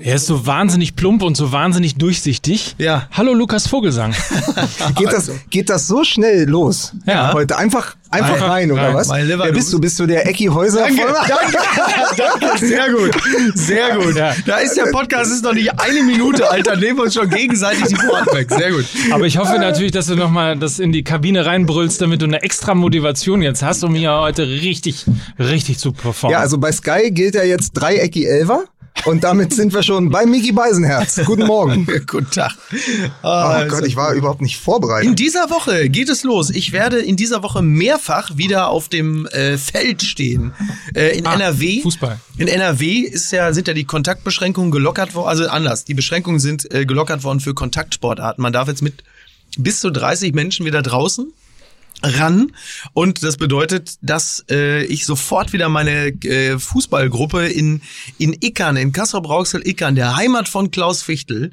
Er ist so wahnsinnig plump und so wahnsinnig durchsichtig. Ja. Hallo Lukas Vogelsang. Geht das, geht das so schnell los? Ja. Heute einfach, einfach Einfach rein, oder rein. was? Mein Lieber, Wer du bist du? Bist du der Ecki Häuser? Danke, danke, danke, sehr gut, sehr gut. Ja. Da ist der Podcast ist noch nicht eine Minute alt, dann nehmen wir uns schon gegenseitig die Worte weg. Sehr gut. Aber ich hoffe natürlich, dass du nochmal das in die Kabine reinbrüllst, damit du eine extra Motivation jetzt hast, um hier heute richtig, richtig zu performen. Ja, also bei Sky gilt ja jetzt drei Ecki Elver. Und damit sind wir schon bei Mickey Beisenherz. Guten Morgen. Guten Tag. Oh Also, Gott, ich war überhaupt nicht in vorbereitet. dieser Woche geht es los. Ich werde in dieser Woche mehrfach wieder auf dem äh, Feld stehen. Äh, in Ah, NRW. Fußball. In NRW ist ja, sind ja die Kontaktbeschränkungen gelockert worden. Also anders. Die Beschränkungen sind äh, gelockert worden für Kontaktsportarten. Man darf jetzt mit bis zu 30 Menschen wieder draußen ran und das bedeutet, dass äh, ich sofort wieder meine äh, Fußballgruppe in in Ickern, in Kassel-Brauxel-Ickern, der Heimat von Klaus Fichtel,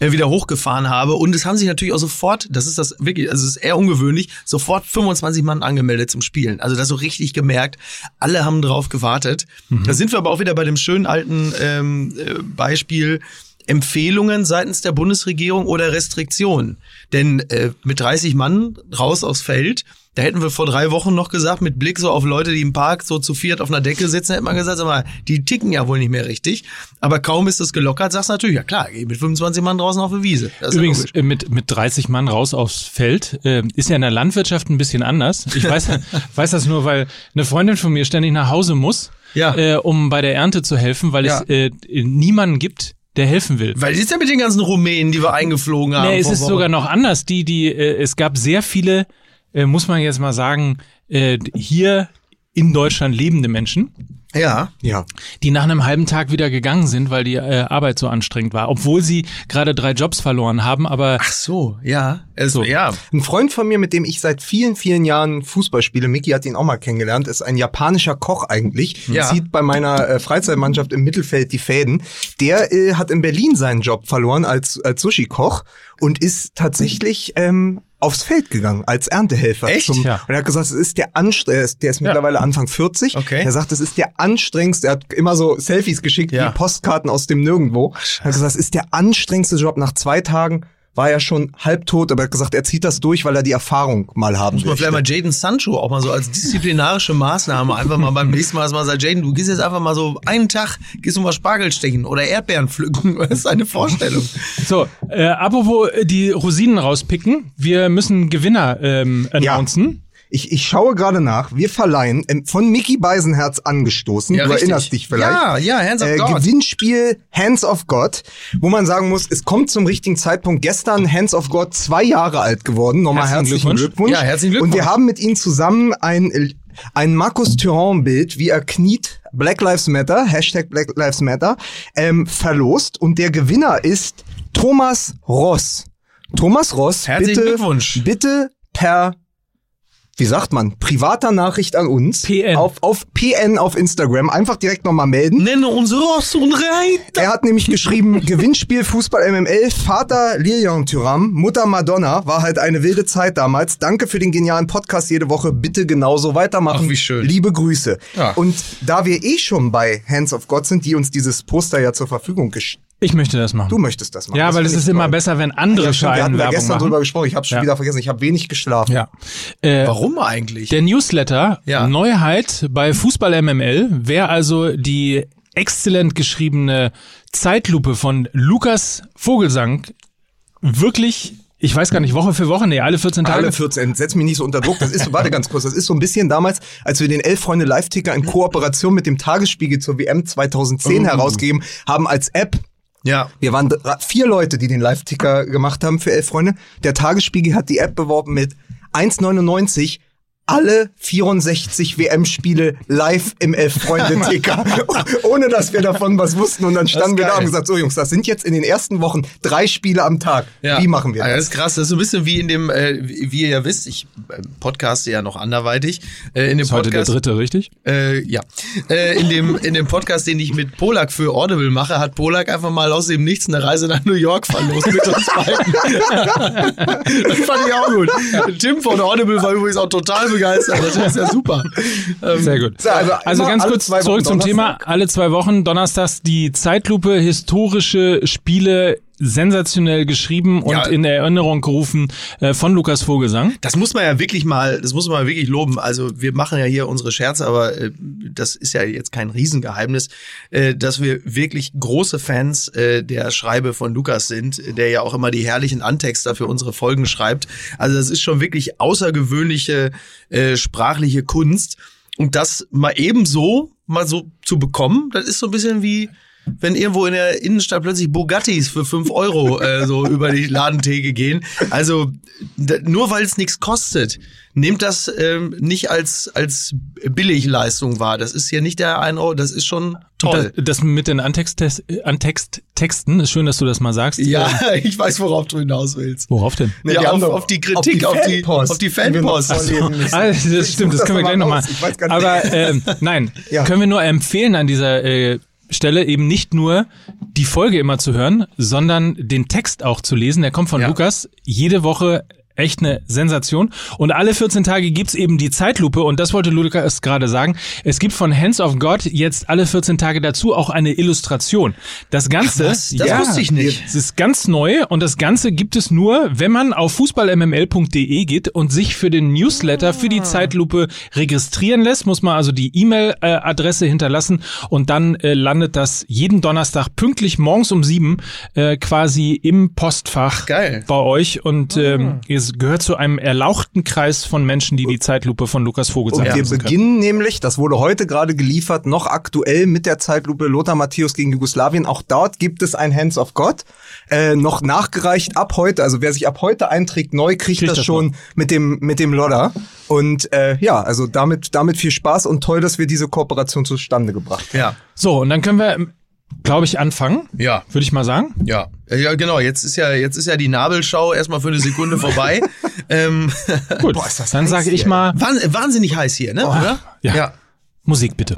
äh, wieder hochgefahren habe und es haben sich natürlich auch sofort, das ist das wirklich, also es ist eher ungewöhnlich, sofort 25 Mann angemeldet zum Spielen. Also das so richtig gemerkt, alle haben drauf gewartet. Da sind wir aber auch wieder bei dem schönen alten ähm, äh, Beispiel Empfehlungen seitens der Bundesregierung oder Restriktionen. Denn äh, mit 30 Mann raus aufs Feld, da hätten wir vor drei Wochen noch gesagt, mit Blick so auf Leute, die im Park so zu viert auf einer Decke sitzen, hätte man gesagt, sag mal, die ticken ja wohl nicht mehr richtig. Aber kaum ist es gelockert, sagst du natürlich, ja klar, geh mit 25 Mann draußen auf die Wiese. Das ja Übrigens, logisch. äh, mit, mit 30 Mann raus aufs Feld äh, ist ja in der Landwirtschaft ein bisschen anders. Ich weiß, weiß das nur, weil eine Freundin von mir ständig nach Hause muss, Ja. äh, um bei der Ernte zu helfen, weil Ja. es äh, niemanden gibt, der helfen will. Weil das ist ja mit den ganzen Rumänen, die wir eingeflogen haben. Nee, es ist Wochen. sogar noch anders. Die, die, äh, es gab sehr viele, äh, muss man jetzt mal sagen, äh, hier in Deutschland lebende Menschen, Ja. Ja. die nach einem halben Tag wieder gegangen sind, weil die äh, Arbeit so anstrengend war. Obwohl sie gerade drei Jobs verloren haben, aber Ach so, ja. Es, So. Ja. Ein Freund von mir, mit dem ich seit vielen, vielen Jahren Fußball spiele, Mickey hat ihn auch mal kennengelernt, ist ein japanischer Koch eigentlich, Ja. zieht bei meiner äh, Freizeitmannschaft im Mittelfeld die Fäden. Der äh, hat in Berlin seinen Job verloren als, als Sushi-Koch und ist tatsächlich ähm, aufs Feld gegangen als Erntehelfer. Echt? Zum, Ja. Und er hat gesagt, es ist der anstrengendste, der ist mittlerweile Anfang 40. Okay. Er sagt, es ist der anstrengendste, er hat immer so Selfies geschickt, Ja. wie Postkarten aus dem Nirgendwo. Er hat gesagt, es ist der anstrengendste Job. Nach zwei Tagen war er schon halbtot, aber er hat gesagt, er zieht das durch, weil er die Erfahrung mal haben Muss man möchte. vielleicht mal Jaden Sancho auch mal so als disziplinarische Maßnahme einfach mal beim nächsten Mal, dass man sagt, Jaden, du gehst jetzt einfach mal so einen Tag, gehst du mal Spargel stechen oder Erdbeeren pflücken. Das ist eine Vorstellung. so, äh, apropos äh, die Rosinen rauspicken, wir müssen Gewinner ähm, Ja. Ich, ich schaue gerade nach. Wir verleihen ähm, von Mickey Beisenherz angestoßen. du richtig. erinnerst dich vielleicht. Ja, ja, Hands of äh, God. Gewinnspiel Hands of God, wo man sagen muss, es kommt zum richtigen Zeitpunkt. Gestern Hands of God zwei Jahre alt geworden. Nochmal Herzlichen herzlichen Glückwunsch. Glückwunsch. Ja, herzlichen Glückwunsch. Und wir haben mit ihnen zusammen ein, ein Markus Thuram-Bild, wie er kniet, Black Lives Matter, Hashtag Black Lives Matter, ähm, verlost. Und der Gewinner ist Thomas Ross. Thomas Ross, Herzlichen bitte, Glückwunsch. bitte per wie sagt man, privater Nachricht an uns. PN. Auf, auf PN auf Instagram. Einfach direkt nochmal melden. Nenne uns Ross und Reiter. Er hat nämlich geschrieben, Gewinnspiel Fußball MML, Vater Lilian Thuram, Mutter Madonna, war halt eine wilde Zeit damals. Danke für den genialen Podcast jede Woche, bitte genauso weitermachen. Ach, wie schön. Liebe Grüße. Ja. Und da wir eh schon bei Hands of God sind, die uns dieses Poster ja zur Verfügung gestellt Ich möchte das machen. Du möchtest das machen. ja, das weil es ist immer besser, wenn andere Ja, stimmt, wir hatten da Werbung gestern machen. drüber gesprochen. Ich habe schon Ja. wieder vergessen. Ich habe wenig geschlafen. Ja. Äh, Warum eigentlich? Der Newsletter, Ja. Neuheit bei Fußball MML, wer also die exzellent geschriebene Zeitlupe von Lukas Vogelsang wirklich, ich weiß gar nicht, Woche für Woche, nee, alle 14 Tage. Alle 14, setz mich nicht so unter Druck. Das ist, so- warte ganz kurz, das ist so ein bisschen damals, als wir den Elf-Freunde Live-Ticker in Kooperation mit dem Tagesspiegel zur WM 2010 herausgegeben haben als App. Ja. Wir waren vier Leute, die den Live-Ticker gemacht haben für Elf-Freunde. Der Tagesspiegel hat die App beworben mit 1,99 alle 64 WM-Spiele live im Elf-Freunde-Ticker, ohne dass wir davon was wussten. Und dann standen wir da und gesagt, so Jungs, das sind jetzt in den ersten Wochen drei Spiele am Tag. Ja. Wie machen wir Ah, das? Das ist krass. Das ist so ein bisschen wie in dem, äh, wie ihr ja wisst, ich äh, podcaste ja noch anderweitig. Äh, in dem ist heute der Podcast, dritte, richtig? Äh, ja. Äh, in, dem, in dem Podcast, den ich mit Polak für Audible mache, hat Polak einfach mal aus dem Nichts eine Reise nach New York verlost mit uns beiden. das fand ich auch gut. Tim von Audible war übrigens auch total begeistern. Das ist ja super. Ähm, Sehr gut. So, also Also ganz kurz zwei Wochen zurück zum Thema. Alle zwei Wochen donnerstags die Zeitlupe, historische Spiele, sensationell geschrieben und Ja. in Erinnerung gerufen äh, von Lukas Vogelsang. Das muss man ja wirklich mal, das muss man wirklich loben. Also wir machen ja hier unsere Scherze, aber äh, das ist ja jetzt kein Riesengeheimnis, äh, dass wir wirklich große Fans äh, der Schreibe von Lukas sind, der ja auch immer die herrlichen Antexter für unsere Folgen schreibt. Also das ist schon wirklich außergewöhnliche äh, sprachliche Kunst. Und das mal ebenso mal so zu bekommen, das ist so ein bisschen wie wenn irgendwo in der Innenstadt plötzlich Bugattis für 5 Euro äh, so über die Ladentheke gehen. Also nur weil es nichts kostet, nehmt das ähm, nicht als, als Billigleistung wahr. Das ist hier nicht der 1 Euro, das ist schon toll. Das, das mit den Antext Antexttexten ist schön, dass du das mal sagst. Ja, ich weiß, worauf du hinaus willst. Worauf denn? Nee, ja, die auf, auf die Kritik, auf die, Fanpost, auf die die wir noch Fanpost. müssen. Ah, das stimmt, das können wir gleich mal nochmal. Aber ähm, nein, Ja. können wir nur empfehlen an dieser äh, Stelle eben nicht nur die Folge immer zu hören, sondern den Text auch zu lesen. Der kommt von Ja. Lukas jede Woche. Echt eine Sensation. Und alle 14 Tage gibt's eben die Zeitlupe. Und das wollte Lukas gerade sagen. Es gibt von Hands of God jetzt alle 14 Tage dazu auch eine Illustration. Das Ganze, was, das wusste ich nicht. es ist ganz neu und das Ganze gibt es nur, wenn man auf fußballmml.de geht und sich für den Newsletter für die Zeitlupe registrieren lässt, muss man also die E-Mail-Adresse hinterlassen und dann äh, landet das jeden Donnerstag pünktlich morgens um sieben äh, quasi im Postfach Geil. bei euch und ähm, ihr gehört zu einem erlauchten Kreis von Menschen, die die Zeitlupe von Lukas Vogelsang Und wir können. beginnen nämlich, das wurde heute gerade geliefert, noch aktuell mit der Zeitlupe Lothar Matthäus gegen Jugoslawien. Auch dort gibt es ein Hands of God. Äh, noch nachgereicht ab heute. Also wer sich ab heute einträgt, neu kriegt, Kriegt das, das schon mit dem mit dem Lodder. Und äh, ja, also damit damit viel Spaß und toll, dass wir diese Kooperation zustande gebracht haben. Ja, So, und dann können wir, glaube ich, anfangen, ja. würde ich mal sagen. Ja, ja, genau. Jetzt ist ja, jetzt ist ja die Nabelschau erstmal für eine Sekunde vorbei. ähm, Gut, Boah, ist das dann sage ich mal wahn- wahnsinnig heiß hier, ne? Oder? ja. ja. Musik bitte.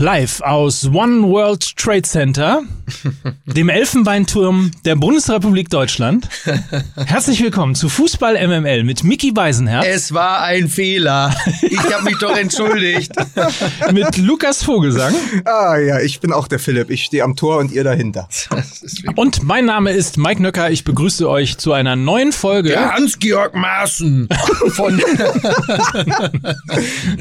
Live aus One World Trade Center, dem Elfenbeinturm der Bundesrepublik Deutschland. Herzlich willkommen zu Fußball MML mit Mickey Beisenherz, Es war ein Fehler. Ich habe mich doch entschuldigt. mit Lukas Vogelsang Ah ja, ich bin auch der Philipp. Ich stehe am Tor und ihr dahinter. Und mein Name ist Mike Nöcker. Ich begrüße euch zu einer neuen Folge. Der Hans-Georg Maaßen von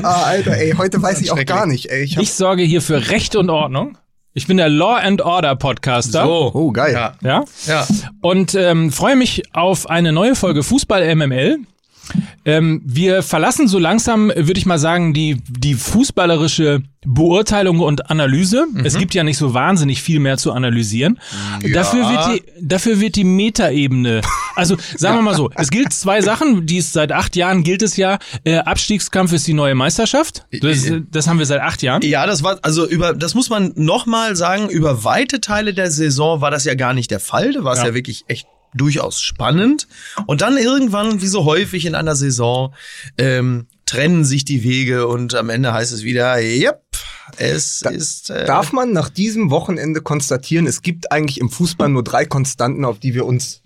Ah, Alter, ey, heute weiß ich auch gar nicht. Ey, ich Ich sorge hier für Recht und Ordnung. Ich bin der Law and Order Podcaster. So. Oh, geil. Ja. Ja. Ja. Und ähm, freue mich auf eine neue Folge Fußball MML. Ähm, wir verlassen so langsam, würde ich mal sagen, die, die fußballerische Beurteilung und Analyse. Es gibt ja nicht so wahnsinnig viel mehr zu analysieren. Dafür wird die, dafür wird die Metaebene. Also sagen wir mal so, es gilt zwei Sachen, die es seit acht Jahren gilt es ja. Äh, Abstiegskampf ist die neue Meisterschaft. Das, das haben wir seit acht Jahren. Ja, das war, also über, das muss man nochmal sagen, über weite Teile der Saison war das ja gar nicht der Fall. Da war es Ja. ja. wirklich echt durchaus spannend. Und dann irgendwann, wie so häufig in einer Saison, ähm, trennen sich die Wege und am Ende heißt es wieder, yep, es ist. Äh, Darf man nach diesem Wochenende konstatieren, es gibt eigentlich im Fußball nur drei Konstanten, auf die wir uns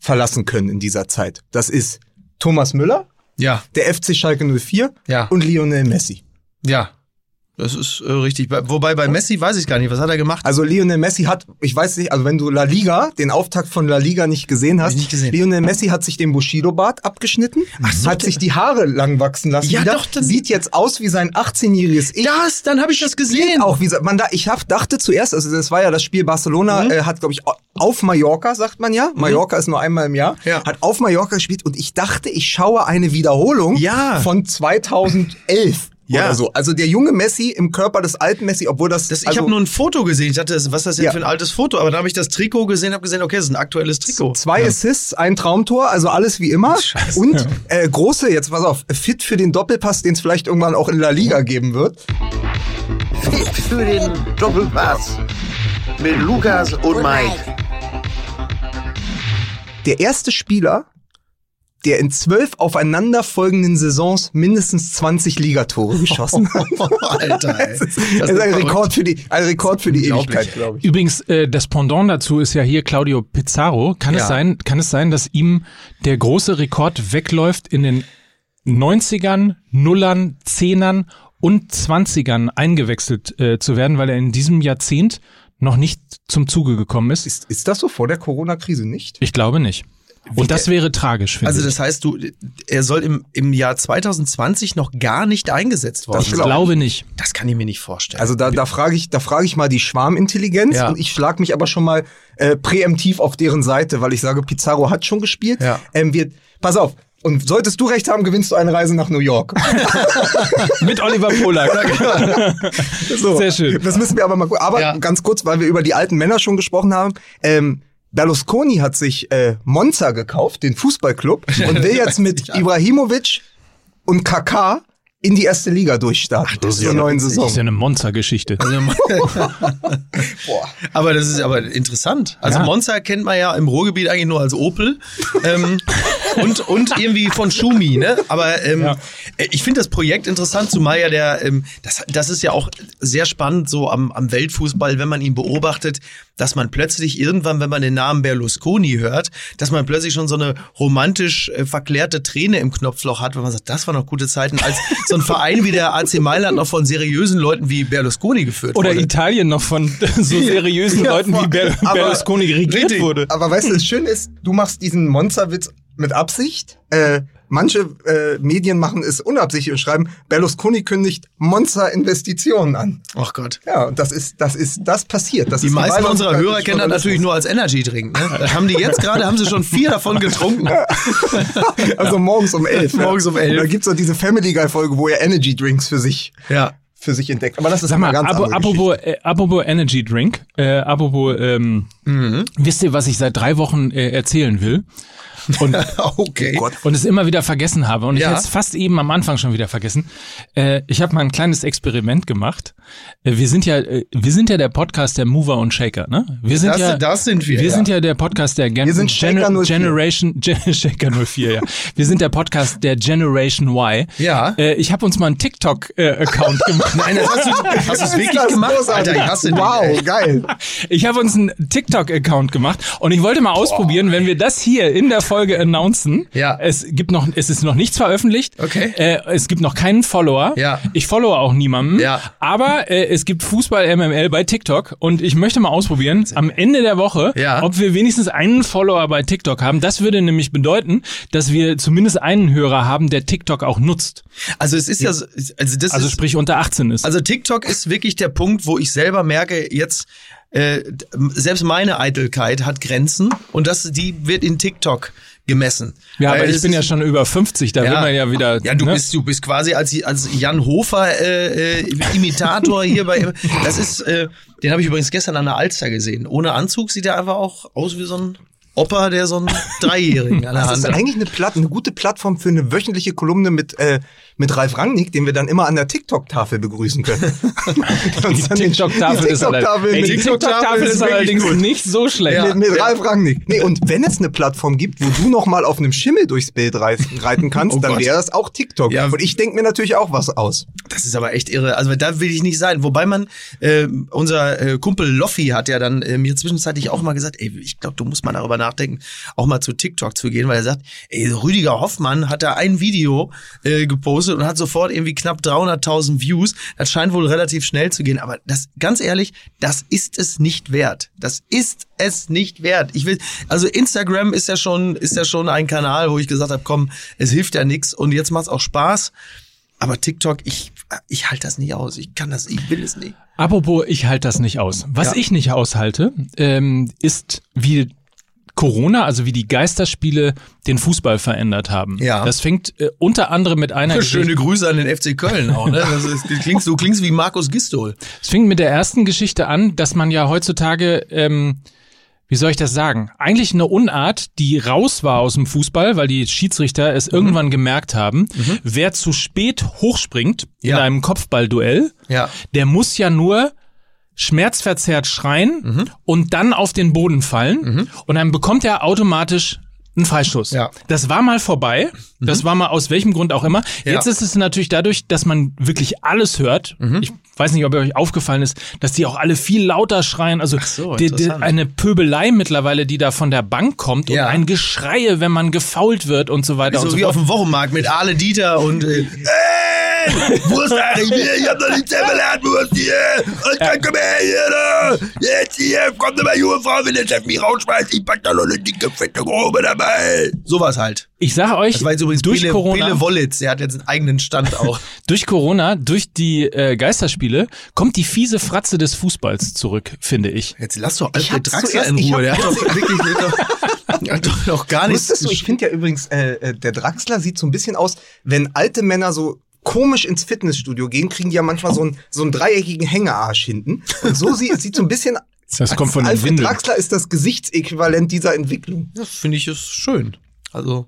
verlassen können in dieser Zeit. Das ist Thomas Müller, ja, der FC Schalke 04 Ja. und Lionel Messi. ja. Das ist äh, richtig. Bei- Wobei bei Messi weiß ich gar nicht, was hat er gemacht? Also Lionel Messi hat, ich weiß nicht, also wenn du La Liga, den Auftakt von La Liga nicht gesehen hast, ich nicht gesehen. Lionel Messi hat sich den Bushido-Bart abgeschnitten, so, hat sich die Haare lang wachsen lassen. Ja, wieder, doch, dann- sieht jetzt aus wie sein 18-jähriges Ich. das, dann habe ich das gesehen. Auch wie man da, ich hab, dachte zuerst, also das war ja das Spiel Barcelona, Mhm. äh, hat glaube ich auf Mallorca, sagt man ja. Mallorca ist nur einmal im Jahr. Ja. Hat auf Mallorca gespielt und ich dachte, ich schaue eine Wiederholung Ja. von 2011 Ja. oder so. Also der junge Messi im Körper des alten Messi, obwohl das, Das, ich also habe nur ein Foto gesehen. Ich dachte, was ist das denn Ja. für ein altes Foto? Aber dann habe ich das Trikot gesehen, habe gesehen, okay, das ist ein aktuelles Trikot. Zwei Assists, ein Traumtor, also alles wie immer. Und äh, große, jetzt pass auf, fit für den Doppelpass, den es vielleicht irgendwann auch in La Liga geben wird. Fit für den Doppelpass mit Lukas und Mike. Der erste Spieler der in zwölf aufeinanderfolgenden Saisons mindestens 20 Ligatore geschossen hat. Alter, ey. Das ist, das ist ein Rekord für die, ein Rekord für die. Ewigkeit, glaube ich. Übrigens, äh, das Pendant dazu ist ja hier Claudio Pizarro. Kann Ja. es sein, kann es sein, dass ihm der große Rekord wegläuft in den 90ern, Nullern, Zehnern und 20ern eingewechselt äh, zu werden, weil er in diesem Jahrzehnt noch nicht zum Zuge gekommen ist? Ist, ist das so vor der Corona-Krise nicht? Ich glaube nicht. Und das wäre tragisch, finde Also ich. das heißt, du, er soll im, im Jahr 2020 noch gar nicht eingesetzt worden Ich sein. glaube nicht. Das kann ich mir nicht vorstellen. Also da, da frage ich, da frage ich mal die Schwarmintelligenz Ja. und ich schlag mich aber schon mal äh, präemptiv auf deren Seite, weil ich sage, Pizarro hat schon gespielt. Ja. Ähm, wir, pass auf. Und solltest du recht haben, gewinnst du eine Reise nach New York. Mit Oliver Polak. So, Sehr schön. Das müssen wir aber mal Aber Ja. ganz kurz, weil wir über die alten Männer schon gesprochen haben. Ähm, Berlusconi hat sich äh, Monza gekauft, den Fußballclub, und will jetzt mit Ibrahimovic und Kaká in die erste Liga durchstarten das ist zur ja neuen. Saison. Das ist ja eine Monstergeschichte. aber das ist aber interessant. Also Ja. Monza kennt man ja im Ruhrgebiet eigentlich nur als Opel ähm, und und irgendwie von Schumi, ne? Aber ähm, Ja. äh, ich finde das Projekt interessant, zumal ja der ähm, das das ist ja auch sehr spannend so am am Weltfußball, wenn man ihn beobachtet, dass man plötzlich irgendwann, wenn man den Namen Berlusconi hört, dass man plötzlich schon so eine romantisch äh, verklärte Träne im Knopfloch hat, wenn man sagt, das waren noch gute Zeiten, als so ein Verein wie der AC Mailand noch von seriösen Leuten wie Berlusconi geführt Oder wurde. Italien noch von so seriösen Ja, Leuten wie vor- Ber aber- Berlusconi regiert Richtig. wurde. Aber weißt du, das Schöne ist, du machst diesen Monsterwitz mit Absicht. Äh, manche äh, Medien machen es unabsichtlich und schreiben, Berlusconi kündigt Monster-Investitionen an. Ach Gott. Ja, und das ist, das ist, das passiert. Das Die ist meisten unserer Hörer kennen das natürlich nur als Energy-Drink. Ne? Das haben die jetzt gerade, haben sie schon vier davon getrunken. Also morgens um elf. Morgens um elf. Da gibt's so diese Family Guy Folge, wo er Energy Drinks für sich, Ja. für sich entdeckt. Aber das ist Sag mal, ganz abo, apropos, äh, apropos Energy Drink, äh, apropos, ähm, Mhm. wisst ihr, was ich seit drei Wochen äh, erzählen will? Und, Okay. Gott. und es immer wieder vergessen habe. Und ich Ja. hätte es fast eben am Anfang schon wieder vergessen. Äh, ich habe mal ein kleines Experiment gemacht. Äh, wir sind ja, äh, wir sind ja der Podcast der Mover und Shaker, ne? Wir sind Das- ja, das sind wir, Wir ja. sind ja der Podcast der Gen Wir sind Shaker 04. Generation Gen Shaker 04, ja. Wir sind der Podcast der Generation Y. Ja. Äh, ich habe uns mal einen TikTok-Account gemacht. Nein, das hast du, hast du wirklich gemacht? großartig. Alter, ich hasse Wow, ey. geil. Ich habe uns einen TikTok-Account gemacht und ich wollte mal ausprobieren, wenn wir das hier in der Folge announcen. Ja. Es gibt noch, es ist noch nichts veröffentlicht. Okay. Äh, es gibt noch keinen Follower. Ja. Ich followe auch niemanden. Ja. Aber äh, es gibt Fußball MML bei TikTok und ich möchte mal ausprobieren am Ende der Woche, Ja. ob wir wenigstens einen Follower bei TikTok haben. Das würde nämlich bedeuten, dass wir zumindest einen Hörer haben, der TikTok auch nutzt. Also es ist ja, so- also das Also ist, sprich unter 18 ist. also TikTok ist wirklich der Punkt, wo ich selber merke, jetzt äh, selbst meine Eitelkeit hat Grenzen und das, die wird in TikTok gemessen. ja, aber Weil ich bin ja schon über 50, da wird man ja wieder. Ja, du ne? bist du bist quasi als als Jan Hofer äh, äh, Imitator hier bei. Das ist, äh, den habe ich übrigens gestern an der Alster gesehen. Ohne Anzug sieht er einfach auch aus wie so ein Opa, der so einen Dreijährigen an der Das Hand ist hat. eigentlich eine, Platt, eine gute Plattform für eine wöchentliche Kolumne mit, äh, mit Ralf Rangnick, den wir dann immer an der TikTok-Tafel begrüßen können. Die TikTok-Tafel ist, TikTok-Tafel ist ist allerdings gut. nicht so schlecht. Ja. mit, mit Ralf Rangnick. Nee, und wenn es eine Plattform gibt, wo du noch mal auf einem Schimmel durchs Bild reiten, kannst, Oh dann wäre das auch TikTok. Ja. Und ich denke mir natürlich auch was aus. Das ist aber echt irre. Also da will ich nicht sein. Wobei man, äh, unser äh, Kumpel Loffi hat ja dann äh, mir zwischenzeitlich auch mal gesagt, ey, ich glaube, du musst mal darüber nachdenken, auch mal zu TikTok zu gehen, weil er sagt, ey, Rüdiger Hoffmann hat da ein Video äh, gepostet und hat sofort irgendwie knapp 300.000 Views. Das scheint wohl relativ schnell zu gehen. Aber das, ganz ehrlich, das ist es nicht wert. Das ist es nicht wert. Ich will, also Instagram ist ja schon, ist ja schon ein Kanal, wo ich gesagt habe, komm, es hilft ja nix und jetzt macht's auch Spaß. Aber TikTok, ich, ich halte das nicht aus. Ich kann das, ich will es nicht. Apropos, ich halte das nicht aus. Was Ja. ich nicht aushalte, ähm, ist, wie Corona, also wie die Geisterspiele den Fußball verändert haben. Ja. Das fängt äh, unter anderem mit einer Schöne Grüße an den FC Köln auch, ne? Das ist, du, klingst, du klingst wie Markus Gistol. Es fing mit der ersten Geschichte an, dass man ja heutzutage, ähm, wie soll ich das sagen, eigentlich eine Unart, die raus war aus dem Fußball, weil die Schiedsrichter Mhm. es irgendwann gemerkt haben, wer zu spät hochspringt in Ja. einem Kopfballduell, Ja. der muss ja nur schmerzverzerrt schreien Mhm. und dann auf den Boden fallen und dann bekommt er automatisch ein Freistoß. Ja. Das war mal vorbei. Das war mal aus welchem Grund auch immer. Ja. Jetzt ist es natürlich dadurch, dass man wirklich alles hört. Ich weiß nicht, ob euch aufgefallen ist, dass die auch alle viel lauter schreien. Also so, die, die, eine Pöbelei mittlerweile, die da von der Bank kommt Ja. und ein Geschreie, wenn man gefault wird und so weiter und So so wie fort. auf dem Wochenmarkt mit Ale Dieter und äh, Wurst eigentlich mir, ich hab noch nicht Zimmerland, Wurst hier. Und dann komm her hier, da. Jetzt hier, kommt eine junge Frau, wenn der Chef mich rausschmeißt, ich pack da noch eine dicke, fette Grobe dabei. Sowas halt. Ich sage euch, Das war jetzt übrigens durch Bele, Corona, Bele Wollitz, der hat jetzt einen eigenen Stand auch. durch Corona, durch die äh, Geisterspiele, kommt die fiese Fratze des Fußballs zurück, finde ich. Jetzt lass doch Alfred Draxler in Ruhe, der hat doch wirklich der hat doch, der hat doch noch gar nichts. Wusstest du, ich finde ja übrigens, äh, äh, der Draxler sieht so ein bisschen aus, wenn alte Männer so komisch ins Fitnessstudio gehen, kriegen die ja manchmal so einen, so einen dreieckigen Hängearsch hinten. Und so sieht, sieht so ein bisschen. Das kommt von Alfred Windeln. Draxler ist das Gesichtsäquivalent dieser Entwicklung. Das finde ich ist schön. Also,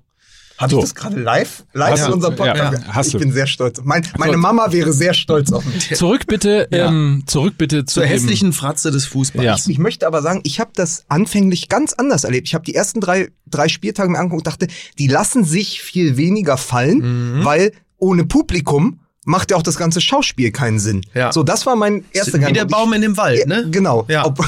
Habe So. ich das gerade live? Live Hast in unserem Podcast? Ja, ich bin sehr stolz. Mein, meine Mama wäre sehr stolz auf mich. Zurück bitte, Ja. ähm, zurück bitte zu zur hässlichen Fratze des Fußballs. Ja. Ich möchte aber sagen, ich habe das anfänglich ganz anders erlebt. Ich habe die ersten drei, drei Spieltage mir angeguckt und dachte, die lassen sich viel weniger fallen, Mhm. weil ohne Publikum macht ja auch das ganze Schauspiel keinen Sinn. Ja. So, das war mein erster Wie Gedanke. der ich- Baum in dem Wald, ne? Ja, Genau. Ja. Ob,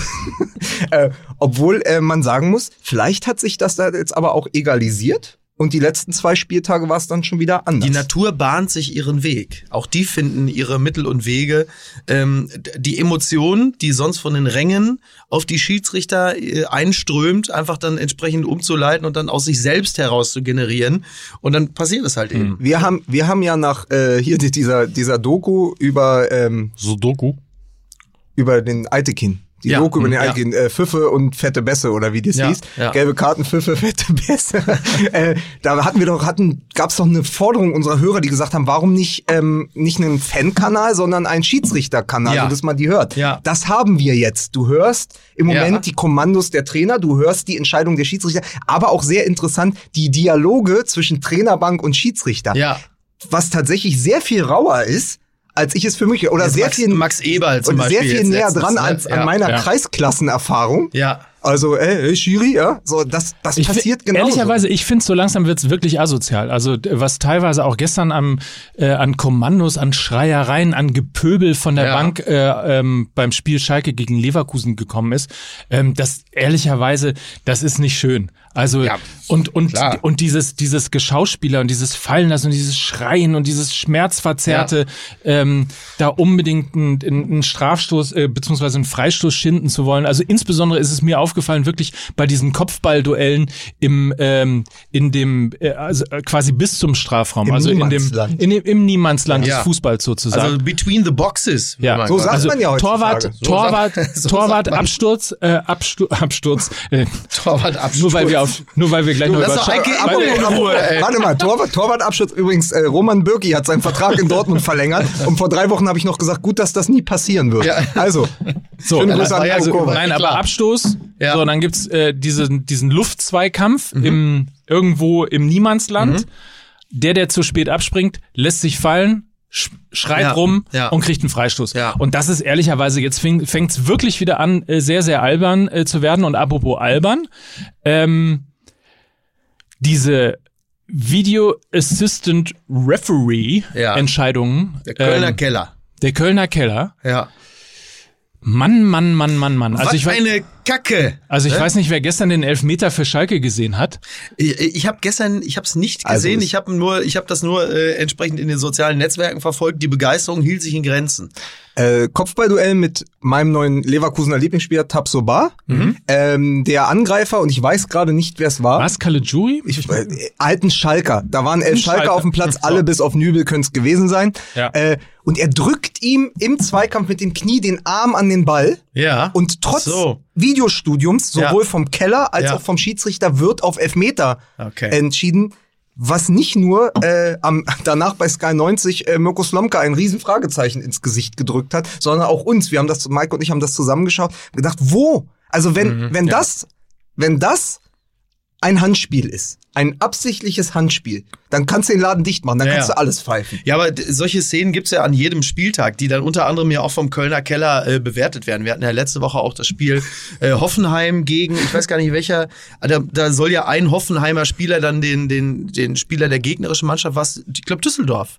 äh, obwohl äh, man sagen muss, vielleicht hat sich das da jetzt aber auch egalisiert und die letzten zwei Spieltage war es dann schon wieder anders. Die Natur bahnt sich ihren Weg. Auch die finden ihre Mittel und Wege. Ähm, die Emotion, die sonst von den Rängen auf die Schiedsrichter äh, einströmt, einfach dann entsprechend umzuleiten und dann aus sich selbst heraus zu generieren. Und dann passiert es halt eben. wir haben, wir haben ja nach äh, hier die- dieser dieser Doku über ähm, Sudoku. über den Altekin. Die Ja, Doku über den ja. Altekin, äh, Pfiffe und fette Bässe oder wie das Ja, hieß. ja. Gelbe Karten, Pfiffe, fette Bässe. äh, da hatten wir doch, hatten, gab's doch eine Forderung unserer Hörer, die gesagt haben, warum nicht, ähm, nicht einen Fan-Kanal, sondern einen Schiedsrichterkanal, Ja. so dass man die hört. Ja. Das haben wir jetzt. Du hörst im Ja. Moment die Kommandos der Trainer, du hörst die Entscheidung der Schiedsrichter, aber auch sehr interessant, die Dialoge zwischen Trainerbank und Schiedsrichter. Ja. Was tatsächlich sehr viel rauer ist, als ich es für mich, oder Jetzt sehr Max, viel Max Eberl zum Beispiel. sehr viel näher letztens, dran ne? als ja. an meiner ja. Kreisklassenerfahrung. Ja. Also, ey, hey, Schiri, ja, so das, das Ich passiert genau. Ehrlicherweise, ich finde, so langsam wird's wirklich asozial. Also was teilweise auch gestern am, äh, an Kommandos, an Schreiereien, an Gepöbel von der Ja. Bank äh, ähm, beim Spiel Schalke gegen Leverkusen gekommen ist, ähm, das ehrlicherweise, das ist nicht schön. Also Ja, und und klar. und dieses dieses Geschauspieler und dieses Fallenlassen und dieses Schreien und dieses Schmerzverzerrte, ähm, da unbedingt einen, einen Strafstoß äh, beziehungsweise einen Freistoß schinden zu wollen. Also insbesondere ist es mir aufgefallen wirklich bei diesen Kopfballduellen im ähm, in dem äh, also äh, quasi bis zum Strafraum, Im also in dem, Niemandsland. in dem im Niemandsland Ja. des Fußballs sozusagen. Also between the boxes. Ja, So sagt also man ja heutzutage. Torwart, So Torwart, so Torwart. Absturz, äh, Absturz, Absturz. Äh, Torwartabsturz. nur weil wir auf, nur weil wir gleich noch lass über. Warte mal, Torwart, Torwartabschluss übrigens, äh, Roman Bürki hat seinen Vertrag in Dortmund verlängert und vor drei Wochen habe ich noch gesagt, gut, dass das nie passieren wird. Ja. Also, So, schöne das Grüße an ja Nico so- Kovac. Nein, aber klar. Abstoß. Ja. So, dann gibt's äh, diesen, diesen Luftzweikampf Mhm. im, irgendwo im Niemandsland. Der, der zu spät abspringt, lässt sich fallen, schreit Ja, rum ja. und kriegt einen Freistoß. Ja. Und das ist ehrlicherweise, jetzt fängt es wirklich wieder an, äh, sehr, sehr albern äh, zu werden. Und apropos albern, ähm, diese Video Assistant Referee Ja. Entscheidungen Der Kölner ähm, Keller. der Kölner Keller. Ja. Mann, Mann, Mann, Mann, Mann. Also Was ich, eine Kacke. also ich Ne? weiß nicht, wer gestern den Elfmeter für Schalke gesehen hat. Ich, ich habe gestern, ich habe es nicht Also gesehen. es- ich habe nur, ich habe das nur äh, entsprechend in den sozialen Netzwerken verfolgt. Die Begeisterung hielt sich in Grenzen. Äh, Kopfballduell mit meinem neuen Leverkusener Lieblingsspieler Tabsoba. Ähm, der Angreifer, und ich weiß gerade nicht, wer es war. Was, Caligiuri? Ich, äh, alten Schalker. Da waren elf Schalker Schalker. auf dem Platz, So. alle bis auf Nübel können es gewesen sein. Ja. Äh, und er drückt ihm im Zweikampf mit dem Knie den Arm an den Ball. Ja. Und trotz So. Videostudiums, sowohl Ja. vom Keller als Ja. auch vom Schiedsrichter, wird auf Elfmeter Okay. entschieden. Was nicht nur äh, am, danach bei Sky 90 äh, Mirko Slomka ein riesen Fragezeichen ins Gesicht gedrückt hat, sondern auch uns. Wir haben das, Mike und ich haben das zusammengeschaut gedacht, wo? Also wenn, Mhm, wenn das, wenn das ein Handspiel ist, ein absichtliches Handspiel, dann kannst du den Laden dicht machen, dann Ja, kannst du alles pfeifen. Ja, aber solche Szenen gibt's ja an jedem Spieltag, die dann unter anderem ja auch vom Kölner Keller äh, bewertet werden. Wir hatten ja letzte Woche auch das Spiel äh, Hoffenheim gegen, ich weiß gar nicht welcher, ah, da, da soll ja ein Hoffenheimer Spieler dann den, den, den Spieler der gegnerischen Mannschaft, was, ich glaube Düsseldorf.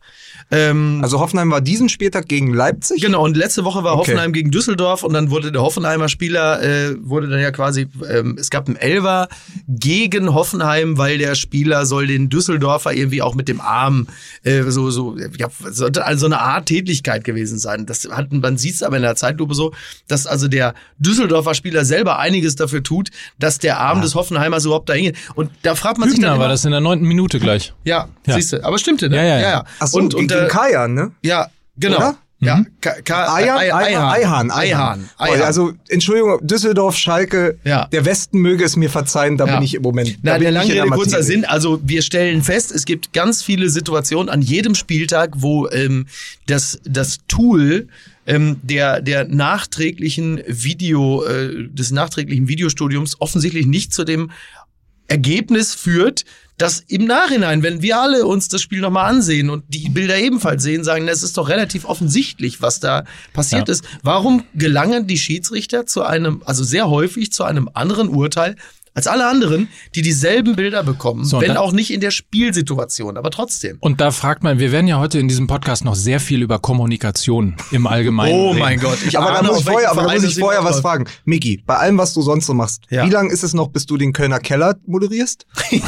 Ähm, Also Hoffenheim war diesen Spieltag gegen Leipzig. Genau, und letzte Woche war Okay. Hoffenheim gegen Düsseldorf und dann wurde der Hoffenheimer Spieler, äh, wurde dann ja quasi, ähm, es gab einen Elver gegen Hoffenheim, weil der Spieler soll den Düsseldorfer irgendwie auch mit dem Arm, äh, so, so, ja, sollte also eine Art Tätigkeit gewesen sein. Das hat, man sieht es aber in der Zeitlupe so, dass also der Düsseldorfer Spieler selber einiges dafür tut, dass der Arm des Hoffenheimers überhaupt dahin geht. Und da fragt man sich dann Hübner war immer, das in der neunten Minute gleich. Ja, Ja. siehst du, aber stimmte, ne? Ja, ja, ja. Ach so, und, und, gegen äh, Kajan, ne? ja, genau. Oder? Ja, Mhm. Ka Ka Eihan, Ei- Eihan, Eihan, Eihan. Eihan. Also, Entschuldigung, Düsseldorf, Schalke, Ja. der Westen möge es mir verzeihen, da Ja. bin ich im Moment. Na, der lange Rede, kurzer. Sinn. Also wir stellen fest, es gibt ganz viele Situationen an jedem Spieltag, wo ähm, das, das Tool ähm, der, der nachträglichen Video, äh, des nachträglichen Videostudiums offensichtlich nicht zu dem Ergebnis führt, dass im Nachhinein, wenn wir alle uns das Spiel nochmal ansehen und die Bilder ebenfalls sehen, sagen, es ist doch relativ offensichtlich, was da passiert Ja. ist. Warum gelangen die Schiedsrichter zu einem, also sehr häufig zu einem anderen Urteil als alle anderen, die dieselben Bilder bekommen, So, wenn auch nicht in der Spielsituation, aber trotzdem. Und da fragt man, wir werden ja heute in diesem Podcast noch sehr viel über Kommunikation im Allgemeinen Oh reden. mein Gott, ich aber da muss ich vorher, aber da muss es ich vorher was fragen. Miki, bei allem, was du sonst so machst, Ja. wie lange ist es noch, bis du den Kölner Keller moderierst?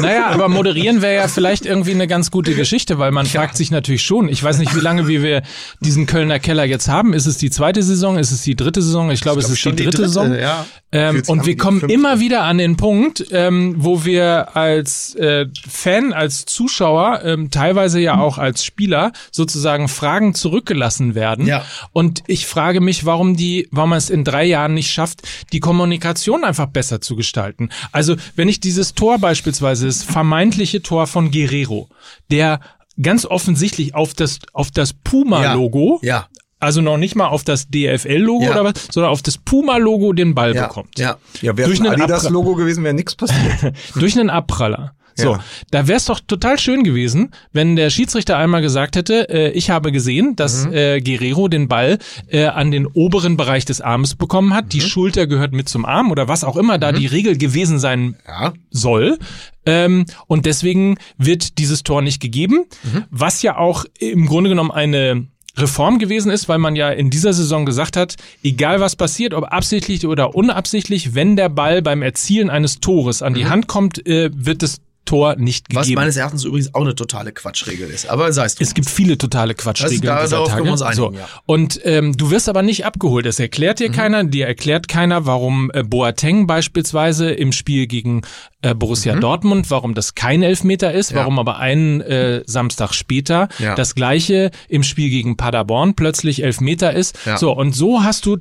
Naja, aber moderieren wäre ja vielleicht irgendwie eine ganz gute Geschichte, weil man fragt sich natürlich schon, ich weiß nicht, wie lange wie wir diesen Kölner Keller jetzt haben. Ist es die zweite Saison? Ist es die dritte Saison? Ich glaube, es glaub ist schon die dritte, Saison. Ja. Ähm, und wir kommen fünfte. immer wieder an den Punkt, ähm, wo wir als äh, Fan, als Zuschauer, ähm, teilweise ja auch als Spieler sozusagen Fragen zurückgelassen werden. Ja. Und ich frage mich, warum die, warum man es in drei Jahren nicht schafft, die Kommunikation einfach besser zu gestalten. Also wenn ich dieses Tor beispielsweise, das vermeintliche Tor von Guerrero, der ganz offensichtlich auf das auf das Puma-Logo Ja. Also noch nicht mal auf das DFL-Logo Ja. oder was, sondern auf das Puma-Logo den Ball Ja. bekommt. ja. Ja, wäre Durch ein einen Adidas-Logo gewesen, wäre nichts passiert. Durch einen Abpraller. So, Ja. da wäre es doch total schön gewesen, wenn der Schiedsrichter einmal gesagt hätte, äh, ich habe gesehen, dass Mhm. äh, Guerrero den Ball äh, an den oberen Bereich des Arms bekommen hat. Mhm. Die Schulter gehört mit zum Arm oder was auch immer da die Regel gewesen sein Ja. soll. Ähm, und deswegen wird dieses Tor nicht gegeben, Mhm. was ja auch im Grunde genommen eine Reform gewesen ist, weil man ja in dieser Saison gesagt hat, egal was passiert, ob absichtlich oder unabsichtlich, wenn der Ball beim Erzielen eines Tores an die Hand kommt, äh, wird das Tor nicht Mhm. Was gegeben. meines Erachtens übrigens auch eine totale Quatschregel ist. Aber sei es drum. Es gibt viele totale Quatschregeln da- dieser Tage. einigen, so. ja. Und ähm, du wirst aber nicht abgeholt. Das erklärt Mhm. dir keiner. Dir erklärt keiner, warum äh, Boateng beispielsweise im Spiel gegen äh, Borussia Dortmund, warum das kein Elfmeter ist, Mhm. Ja. warum aber einen äh, Samstag später Ja. das gleiche im Spiel gegen Paderborn plötzlich Elfmeter ist. So, und so hast du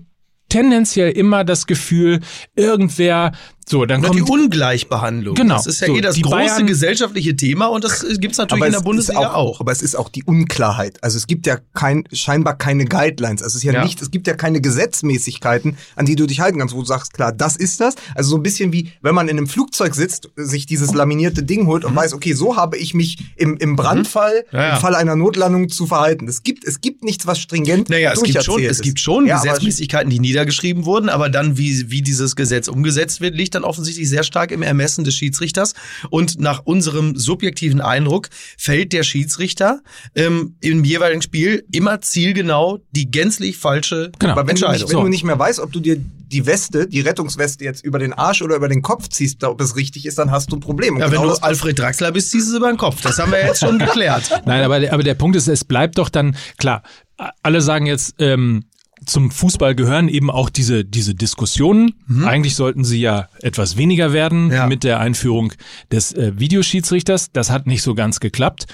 tendenziell immer das Gefühl, irgendwer, so, dann Oder die kommt Ungleichbehandlung. Genau. Das ist ja So, eh das die große Bayern- gesellschaftliche Thema und das äh, gibt's natürlich in der es Bundesliga ist auch. Aber es ist auch die Unklarheit. Also es gibt ja kein, scheinbar keine Guidelines. Also es ist ja, Ja. nicht, es gibt ja keine Gesetzmäßigkeiten, an die du dich halten kannst, wo du sagst, klar, das ist das. Also so ein bisschen wie, wenn man in einem Flugzeug sitzt, sich dieses laminierte Ding holt und weiß, okay, so habe ich mich im, im Brandfall, Mhm. Ja, ja. im Fall einer Notlandung zu verhalten. Es gibt, es gibt nichts, was stringent Naja, es gibt schon, durcherzählt es ist. gibt schon Gesetzmäßigkeiten, die niedergeschrieben wurden, aber dann, wie, wie dieses Gesetz umgesetzt wird, liegt dann offensichtlich sehr stark im Ermessen des Schiedsrichters. Und nach unserem subjektiven Eindruck fällt der Schiedsrichter ähm, im jeweiligen Spiel immer zielgenau die gänzlich falsche Genau. Aber wenn du, Entscheidung. nicht, wenn du nicht mehr weißt, ob du dir die Weste, die Rettungsweste jetzt über den Arsch oder über den Kopf ziehst, ob es richtig ist, dann hast du ein Problem. Und ja, wenn genau du das- Alfred Draxler bist, ziehst du es über den Kopf. Das haben wir jetzt schon geklärt. Nein, aber, der- aber der Punkt ist, es bleibt doch dann, klar, alle sagen jetzt, ähm, zum Fußball gehören eben auch diese, diese Diskussionen. Eigentlich sollten sie ja etwas weniger werden Mhm. Ja. mit der Einführung des äh, Videoschiedsrichters. Das hat nicht so ganz geklappt.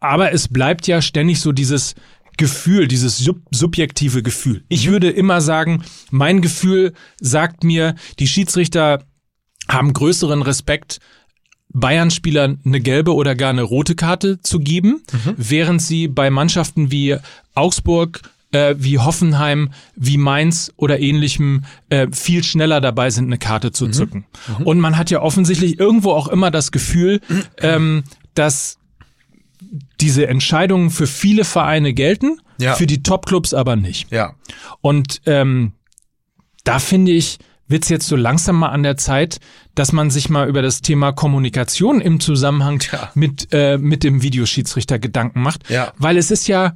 Aber es bleibt ja ständig so dieses Gefühl, dieses sub subjektive Gefühl. Ich Mhm. würde immer sagen, mein Gefühl sagt mir, die Schiedsrichter haben größeren Respekt Bayern-Spielern eine gelbe oder gar eine rote Karte zu geben, während sie bei Mannschaften wie Augsburg, äh, wie Hoffenheim, wie Mainz oder ähnlichem äh, viel schneller dabei sind, eine Karte Mhm. zu zücken. Und man hat ja offensichtlich irgendwo auch immer das Gefühl, ähm, dass diese Entscheidungen für viele Vereine gelten, Ja. für die Topclubs aber nicht. Ja. Und ähm, da finde ich, wird's jetzt so langsam mal an der Zeit, dass man sich mal über das Thema Kommunikation im Zusammenhang Ja. mit, äh, mit dem Videoschiedsrichter Gedanken macht. Ja. Weil es ist ja,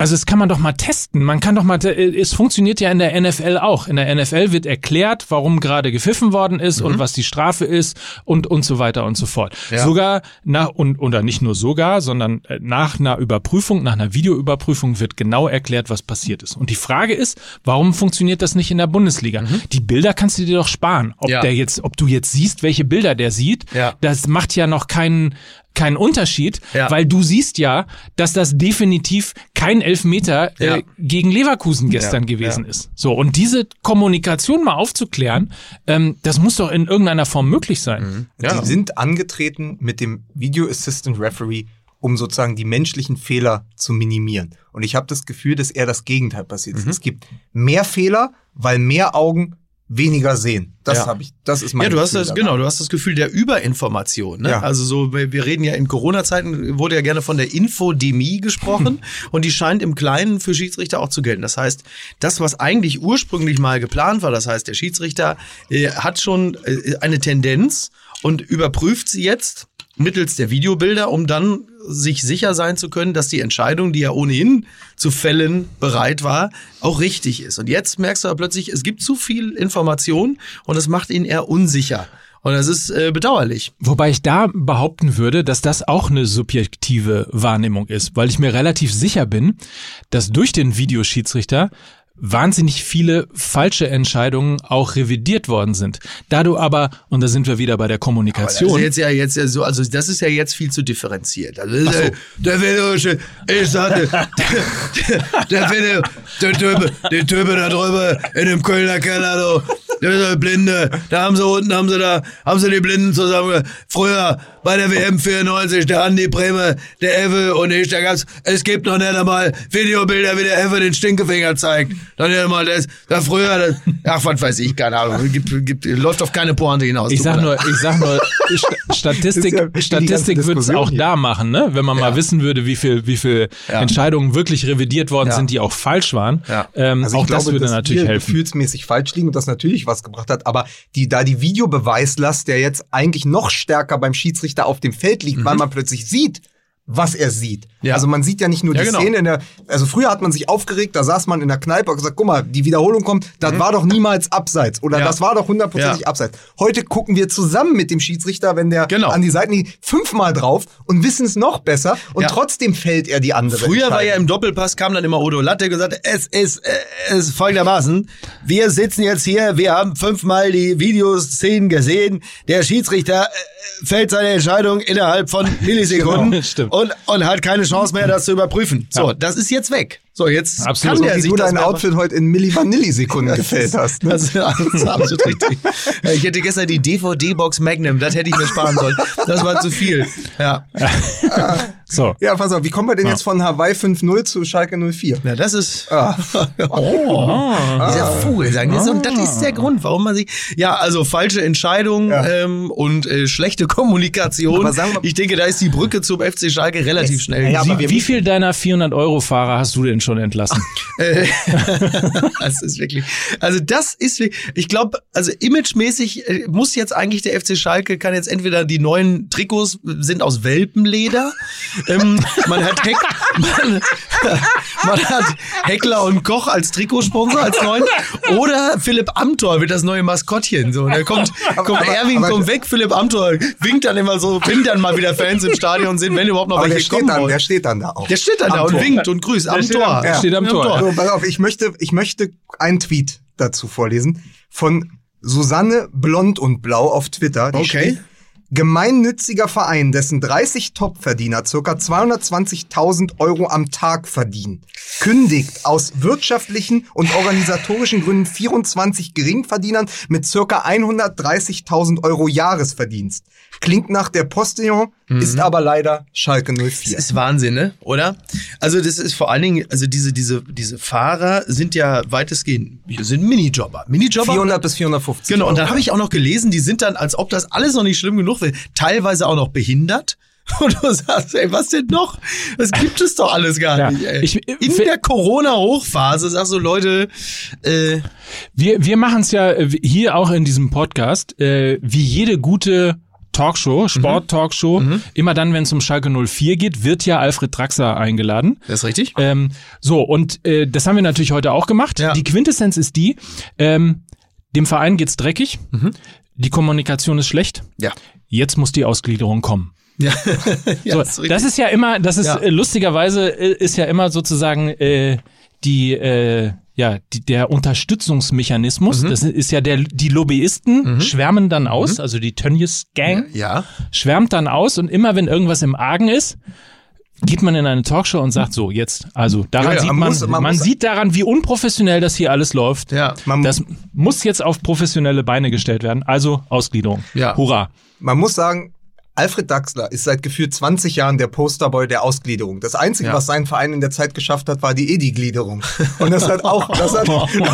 also es kann man doch mal testen. Man kann doch mal, es funktioniert ja in der NFL auch. In der NFL wird erklärt, warum gerade gepfiffen worden ist und was die Strafe ist und, und so weiter und so fort. Mhm. Ja. Sogar nach, und, oder nicht nur sogar, sondern äh, nach einer Überprüfung, nach einer Videoüberprüfung wird genau erklärt, was passiert ist. Und die Frage ist, warum funktioniert das nicht in der Bundesliga? Die Bilder kannst du dir doch sparen. Ob Mhm. Ja. der jetzt, ob du jetzt siehst, welche Bilder der sieht, Ja. das macht ja noch keinen, keinen Unterschied, Ja. weil du siehst ja, dass das definitiv kein Elfmeter Ja. äh, gegen Leverkusen gestern Ja, gewesen ja. ist. So, und diese Kommunikation mal aufzuklären, ähm, das muss doch in irgendeiner Form möglich sein. Mhm. Ja. Die sind angetreten mit dem Video Assistant Referee, um sozusagen die menschlichen Fehler zu minimieren. Und ich habe das Gefühl, dass eher das Gegenteil passiert Mhm. ist. Es gibt mehr Fehler, weil mehr Augen weniger sehen. Das Ja. habe ich, das ist mein Ja, du hast Gefühl das, dabei. genau, du hast das Gefühl der Überinformation. Ne? Ja. Also so, wir wir reden ja in Corona-Zeiten, wurde ja gerne von der Infodemie gesprochen und die scheint im Kleinen für Schiedsrichter auch zu gelten. Das heißt, das, was eigentlich ursprünglich mal geplant war, das heißt, der Schiedsrichter äh, hat schon äh, eine Tendenz und überprüft sie jetzt mittels der Videobilder, um dann sich sicher sein zu können, dass die Entscheidung, die er ohnehin zu fällen bereit war, auch richtig ist. Und jetzt merkst du aber plötzlich, es gibt zu viel Information und es macht ihn eher unsicher. Und das ist äh, bedauerlich. Wobei ich da behaupten würde, dass das auch eine subjektive Wahrnehmung ist, weil ich mir relativ sicher bin, dass durch den Videoschiedsrichter wahnsinnig viele falsche Entscheidungen auch revidiert worden sind. Da du aber, und da sind wir wieder bei der Kommunikation, jetzt ja jetzt ja so, also das ist ja jetzt viel zu differenziert. Also das ist, äh, der will ich sagte, der, der will der Typ, der Typ da drüber in dem Kölner Keller, du, der ist der Blinde, da haben sie unten haben sie da haben sie die Blinden zusammen. Früher bei der WM 94, der Andi Bremer, der Ewe und ich, da gab's, es gibt noch nicht einmal Videobilder, wie der Ewe den Stinkefinger zeigt. Dann nicht einmal das, da früher, das, ach, was weiß ich, keine Ahnung, gibt, gibt, läuft auf keine Pointe hinaus. ich sag nur, ich sag nur, St- Statistik, ja Statistik wird es auch hier. da machen, ne? Wenn man mal Ja. wissen würde, wie viel, wie viel Ja. Entscheidungen wirklich revidiert worden Ja. sind, die auch falsch waren. Ja. Ähm, Also auch ich glaube, das würde dass natürlich wir helfen. gefühlsmäßig falsch liegen und das natürlich was gebracht hat. Aber die, da die Videobeweislast, der jetzt eigentlich noch stärker beim Schiedsrichter auf dem Feld liegt, weil man plötzlich sieht, was er sieht. Mhm. Ja. Also man sieht ja nicht nur Ja, die genau. Szene in der, also früher hat man sich aufgeregt, da saß man in der Kneipe und gesagt, guck mal, die Wiederholung kommt, das war doch niemals abseits oder Mhm. Ja. das war doch hundertprozentig abseits. Heute gucken wir zusammen mit dem Schiedsrichter, wenn der Genau. an die Seiten liegt, fünfmal drauf und wissen es noch besser und trotzdem fällt er die andere. Früher war ja im Doppelpass, kam dann immer Odo Latte gesagt, es ist, äh, es ist folgendermaßen, wir sitzen jetzt hier, wir haben fünfmal die Videoszenen gesehen, der Schiedsrichter äh, fällt seine Entscheidung innerhalb von Millisekunden Genau, stimmt. Und, und hat keine Chance mehr, das zu überprüfen. So, das ist jetzt weg. So, jetzt Absolut. kann der wie sich du das dein Outfit heute in Milli-Vanilli-Sekunden gefällt hast. Ne? Das ist absolut, absolut richtig. Ich hätte gestern die DVD-Box Magnum, das hätte ich mir sparen sollen. Das war zu viel. Ja, So. Ja, pass auf, wie kommen wir denn jetzt von Hawaii 5-0 zu Schalke 04? ja das ist... Ah. Oh, dieser Vogelsang. Das ist, und das ist der Grund, warum man sich. Ja, also falsche Entscheidung Ja. ähm, und äh, schlechte Kommunikation. Aber sagen wir- ich denke, da ist die Brücke zum FC Schalke relativ schnell. Ja, Wie, wie viel deiner 400-Euro-Fahrer hast du denn schon entlassen? Äh, das ist wirklich. Also das ist, wirklich- ich glaube, also imagemäßig äh, muss jetzt eigentlich der FC Schalke kann jetzt entweder die neuen Trikots sind aus Welpenleder, ähm, man hat Heck, man, man hat Heckler und Koch als Trikotsponsor als neuen oder Philipp Amthor wird das neue Maskottchen. So, da kommt, kommt aber- Erwin aber- kommt weg, Philipp Amthor winkt dann immer so, winkt dann mal wieder Fans im Stadion sind, wenn überhaupt noch Aber der welche steht, kommen dann, wollen. der steht dann da auch. Der steht dann da Am und winkt und grüßt am steht Tor. der steht am Tor. So, pass auf, ich möchte, ich möchte einen Tweet dazu vorlesen von Susanne Blond und Blau auf Twitter. Die Okay. schrieb, gemeinnütziger Verein, dessen 30 Topverdiener circa 220.000 Euro am Tag verdienen, kündigt aus wirtschaftlichen und organisatorischen Gründen 24 Geringverdienern mit circa 130.000 Euro Jahresverdienst. Klingt nach der Postillon, ist aber leider Schalke Das 04. ist Wahnsinn, ne? Oder? Also das ist vor allen Dingen, also diese, diese, diese Fahrer sind ja weitestgehend, sind Minijobber. Minijobber. 400 bis 450 Genau, und dann Euro. habe ich auch noch gelesen, die sind dann, als ob das alles noch nicht schlimm genug wäre, teilweise auch noch behindert. Und du sagst, ey, was denn noch? Das gibt es doch alles gar Ja, nicht. Ey. ich- In der Corona-Hochphase sagst du, Leute, äh, Wir, wir machen es ja äh, hier auch in diesem Podcast, äh, wie jede gute Talkshow, Sport-Talkshow, immer dann, wenn es um Schalke 04 geht, wird ja Alfred Draxler eingeladen. das ist richtig. Ähm, so, und äh, das haben wir natürlich heute auch gemacht. Ja. Die Quintessenz ist die, ähm, dem Verein geht's dreckig, die Kommunikation ist schlecht, Ja. jetzt muss die Ausgliederung kommen. Ja, ja So, das ist richtig. das ist ja immer, das ist Ja. äh, lustigerweise äh, ist ja immer sozusagen äh, die äh, ja die, der Unterstützungsmechanismus. Das ist ja der die Lobbyisten schwärmen dann aus, also die Tönnies Gang ja. schwärmt dann aus und immer wenn irgendwas im Argen ist, geht man in eine Talkshow und sagt so jetzt also daran Ja, ja, sieht man man muss- man man muss- sieht daran wie unprofessionell das hier alles läuft. Ja. Man- Das muss jetzt auf professionelle Beine gestellt werden. Also Ausgliederung. Ja. Hurra. Man muss sagen, Alfred Daxler ist seit gefühlt 20 Jahren der Posterboy der Ausgliederung. Das Einzige, Ja. was sein Verein in der Zeit geschafft hat, war die Edi-Gliederung. Und das hat auch, das hat,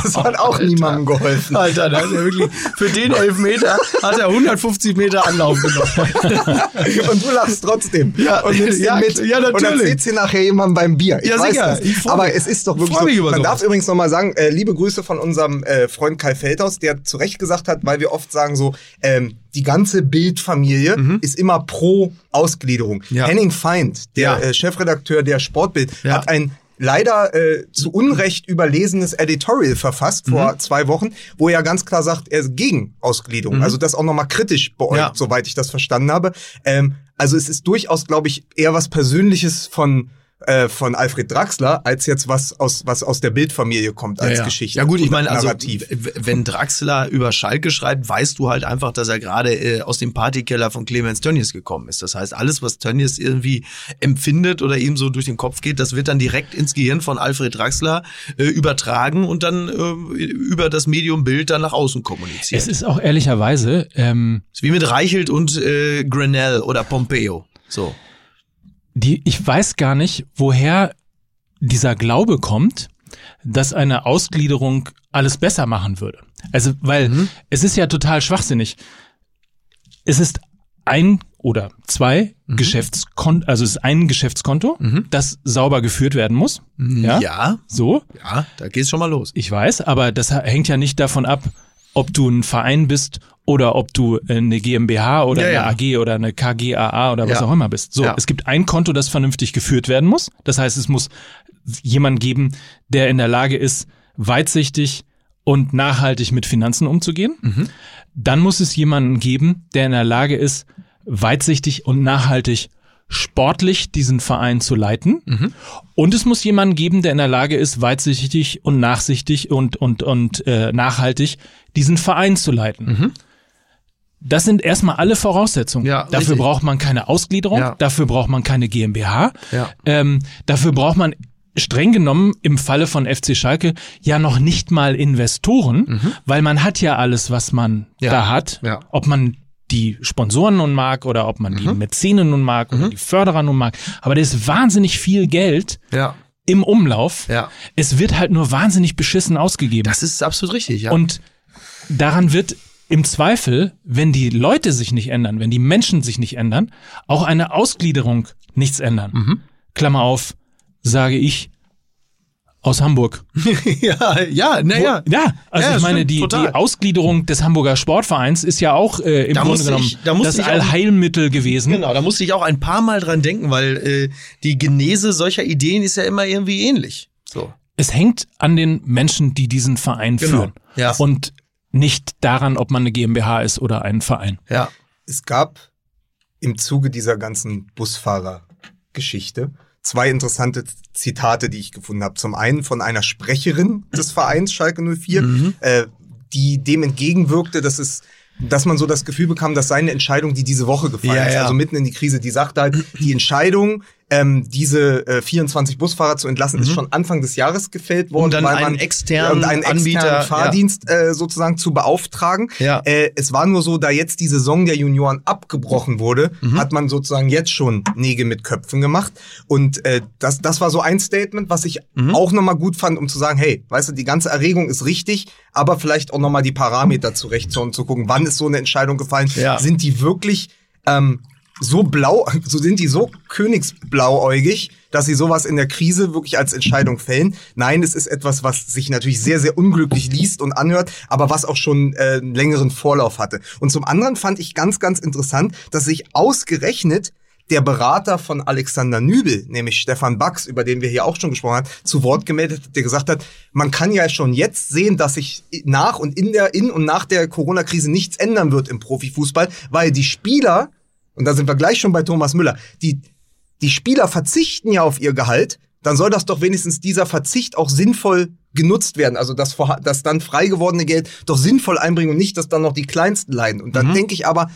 das hat auch niemandem geholfen. Alter, da hat er wirklich, für den Elfmeter hat er 150 Meter Anlauf genommen. Und du lachst trotzdem. Ja, und nimmst ja, mit. ja, natürlich. Und erzählst dir nachher jemandem beim Bier. Ich Ja, weiß sicher. das. Aber es ist doch wirklich so. Man sowas. darf übrigens nochmal sagen, äh, liebe Grüße von unserem äh, Freund Kai Feldhaus, der zu Recht gesagt hat, weil wir oft sagen so, ähm, die ganze Bildfamilie ist immer pro Ausgliederung. Mhm. Ja. Henning Feind, der Ja. äh, Chefredakteur der Sportbild, Ja. hat ein leider äh, zu Unrecht überlesenes Editorial verfasst vor Mhm. zwei Wochen, wo er ganz klar sagt, er ist gegen Ausgliederung. Also das auch nochmal kritisch beäugt, Mhm. Ja. soweit ich das verstanden habe. Ähm, also es ist durchaus, glaube ich, eher was Persönliches von äh, von Alfred Draxler, als jetzt was aus, was aus der Bildfamilie kommt als ja, ja. Geschichte. Ja gut, ich meine, also wenn Draxler über Schalke schreibt, weißt du halt einfach, dass er gerade äh, aus dem Partykeller von Clemens Tönnies gekommen ist. Das heißt, alles, was Tönnies irgendwie empfindet oder ihm so durch den Kopf geht, das wird dann direkt ins Gehirn von Alfred Draxler äh, übertragen und dann äh, über das Medium Bild dann nach außen kommuniziert. Es ist auch ehrlicherweise ähm, ist wie mit Reichelt und äh, Grenell oder Pompeo. So. Die, ich weiß gar nicht, woher dieser Glaube kommt, dass eine Ausgliederung alles besser machen würde. Also, weil es ist ja total schwachsinnig. Es ist ein oder zwei Geschäftskonto, also es ist ein Geschäftskonto, das sauber geführt werden muss. Ja. ja, So. ja da geht's schon mal los. Ich weiß, aber das hängt ja nicht davon ab, ob du ein Verein bist oder ob du eine GmbH oder Ja, ja. eine AG oder eine KGAA oder was Ja. auch immer bist. So, Ja. es gibt ein Konto, das vernünftig geführt werden muss. Das heißt, es muss jemand geben, der in der Lage ist, weitsichtig und nachhaltig mit Finanzen umzugehen. Mhm. Dann muss es jemanden geben, der in der Lage ist, weitsichtig und nachhaltig sportlich diesen Verein zu leiten. Mhm. Und es muss jemanden geben, der in der Lage ist, weitsichtig und nachsichtig und, und, und äh, nachhaltig diesen Verein zu leiten. Das sind erstmal alle Voraussetzungen. Mhm. Ja, dafür richtig. braucht man keine Ausgliederung, Ja. dafür braucht man keine GmbH, Ja. ähm, dafür braucht man streng genommen im Falle von FC Schalke ja noch nicht mal Investoren, weil man hat ja alles, was man Mhm. Ja. da hat. Ja. Ob man die Sponsoren nun mag oder ob man die Mhm. Mäzene nun mag oder die Förderer nun mag. Aber da ist wahnsinnig viel Geld Ja. im Umlauf. Ja. Es wird halt nur wahnsinnig beschissen ausgegeben. Das ist absolut richtig, ja. Und daran wird im Zweifel, wenn die Leute sich nicht ändern, wenn die Menschen sich nicht ändern, auch eine Ausgliederung nichts ändern. Mhm. Klammer auf, sage ich aus Hamburg. ja, ja, naja. Ja, also Ja, ich meine, stimmt, die, total. die Ausgliederung des Hamburger Sportvereins ist ja auch äh, im Da Grunde genommen ich- da das Allheilmittel gewesen. Genau, da musste ich auch ein paar Mal dran denken, weil äh, die Genese solcher Ideen ist ja immer irgendwie ähnlich. So. Es hängt an den Menschen, die diesen Verein Genau. führen. Ja. Und nicht daran, ob man eine GmbH ist oder ein Verein. Ja. Es gab im Zuge dieser ganzen Busfahrer-Geschichte zwei interessante Zitate, die ich gefunden habe. Zum einen von einer Sprecherin des Vereins Schalke 04, Mhm. äh, die dem entgegenwirkte, dass es dass man so das Gefühl bekam, dass seine Entscheidung, die diese Woche gefallen Ja, ist, ja. also mitten in die Krise, die sagt halt, die Entscheidung, ähm, diese äh, 24 Busfahrer zu entlassen, ist schon Anfang des Jahres gefällt worden, Um dann weil einen man externen und einen Anbieter, externen ja. Fahrdienst äh, sozusagen zu beauftragen. Ja. Äh, es war nur so, da jetzt die Saison der Junioren abgebrochen wurde, Mhm. hat man sozusagen jetzt schon Nägel mit Köpfen gemacht. Und äh, das, das war so ein Statement, was ich Mhm. auch nochmal gut fand, um zu sagen, hey, weißt du, die ganze Erregung ist richtig, aber vielleicht auch nochmal die Parameter zurechtzuholen, zu gucken, wann ist so eine Entscheidung gefallen. Ja. Sind die wirklich ähm, so blau, so sind die so königsblauäugig, dass sie sowas in der Krise wirklich als Entscheidung fällen. Nein, es ist etwas, was sich natürlich sehr, sehr unglücklich liest und anhört, aber was auch schon äh, einen längeren Vorlauf hatte. Und zum anderen fand ich ganz, ganz interessant, dass sich ausgerechnet der Berater von Alexander Nübel, nämlich Stefan Bax, über den wir hier auch schon gesprochen haben, zu Wort gemeldet hat, der gesagt hat, man kann ja schon jetzt sehen, dass sich nach und in der, in und nach der Corona-Krise nichts ändern wird im Profifußball, weil die Spieler, und da sind wir gleich schon bei Thomas Müller, die, die Spieler verzichten ja auf ihr Gehalt, dann soll das doch wenigstens dieser Verzicht auch sinnvoll genutzt werden. Also das, das dann frei gewordene Geld doch sinnvoll einbringen und nicht, dass dann noch die Kleinsten leiden. Und dann denke ich aber,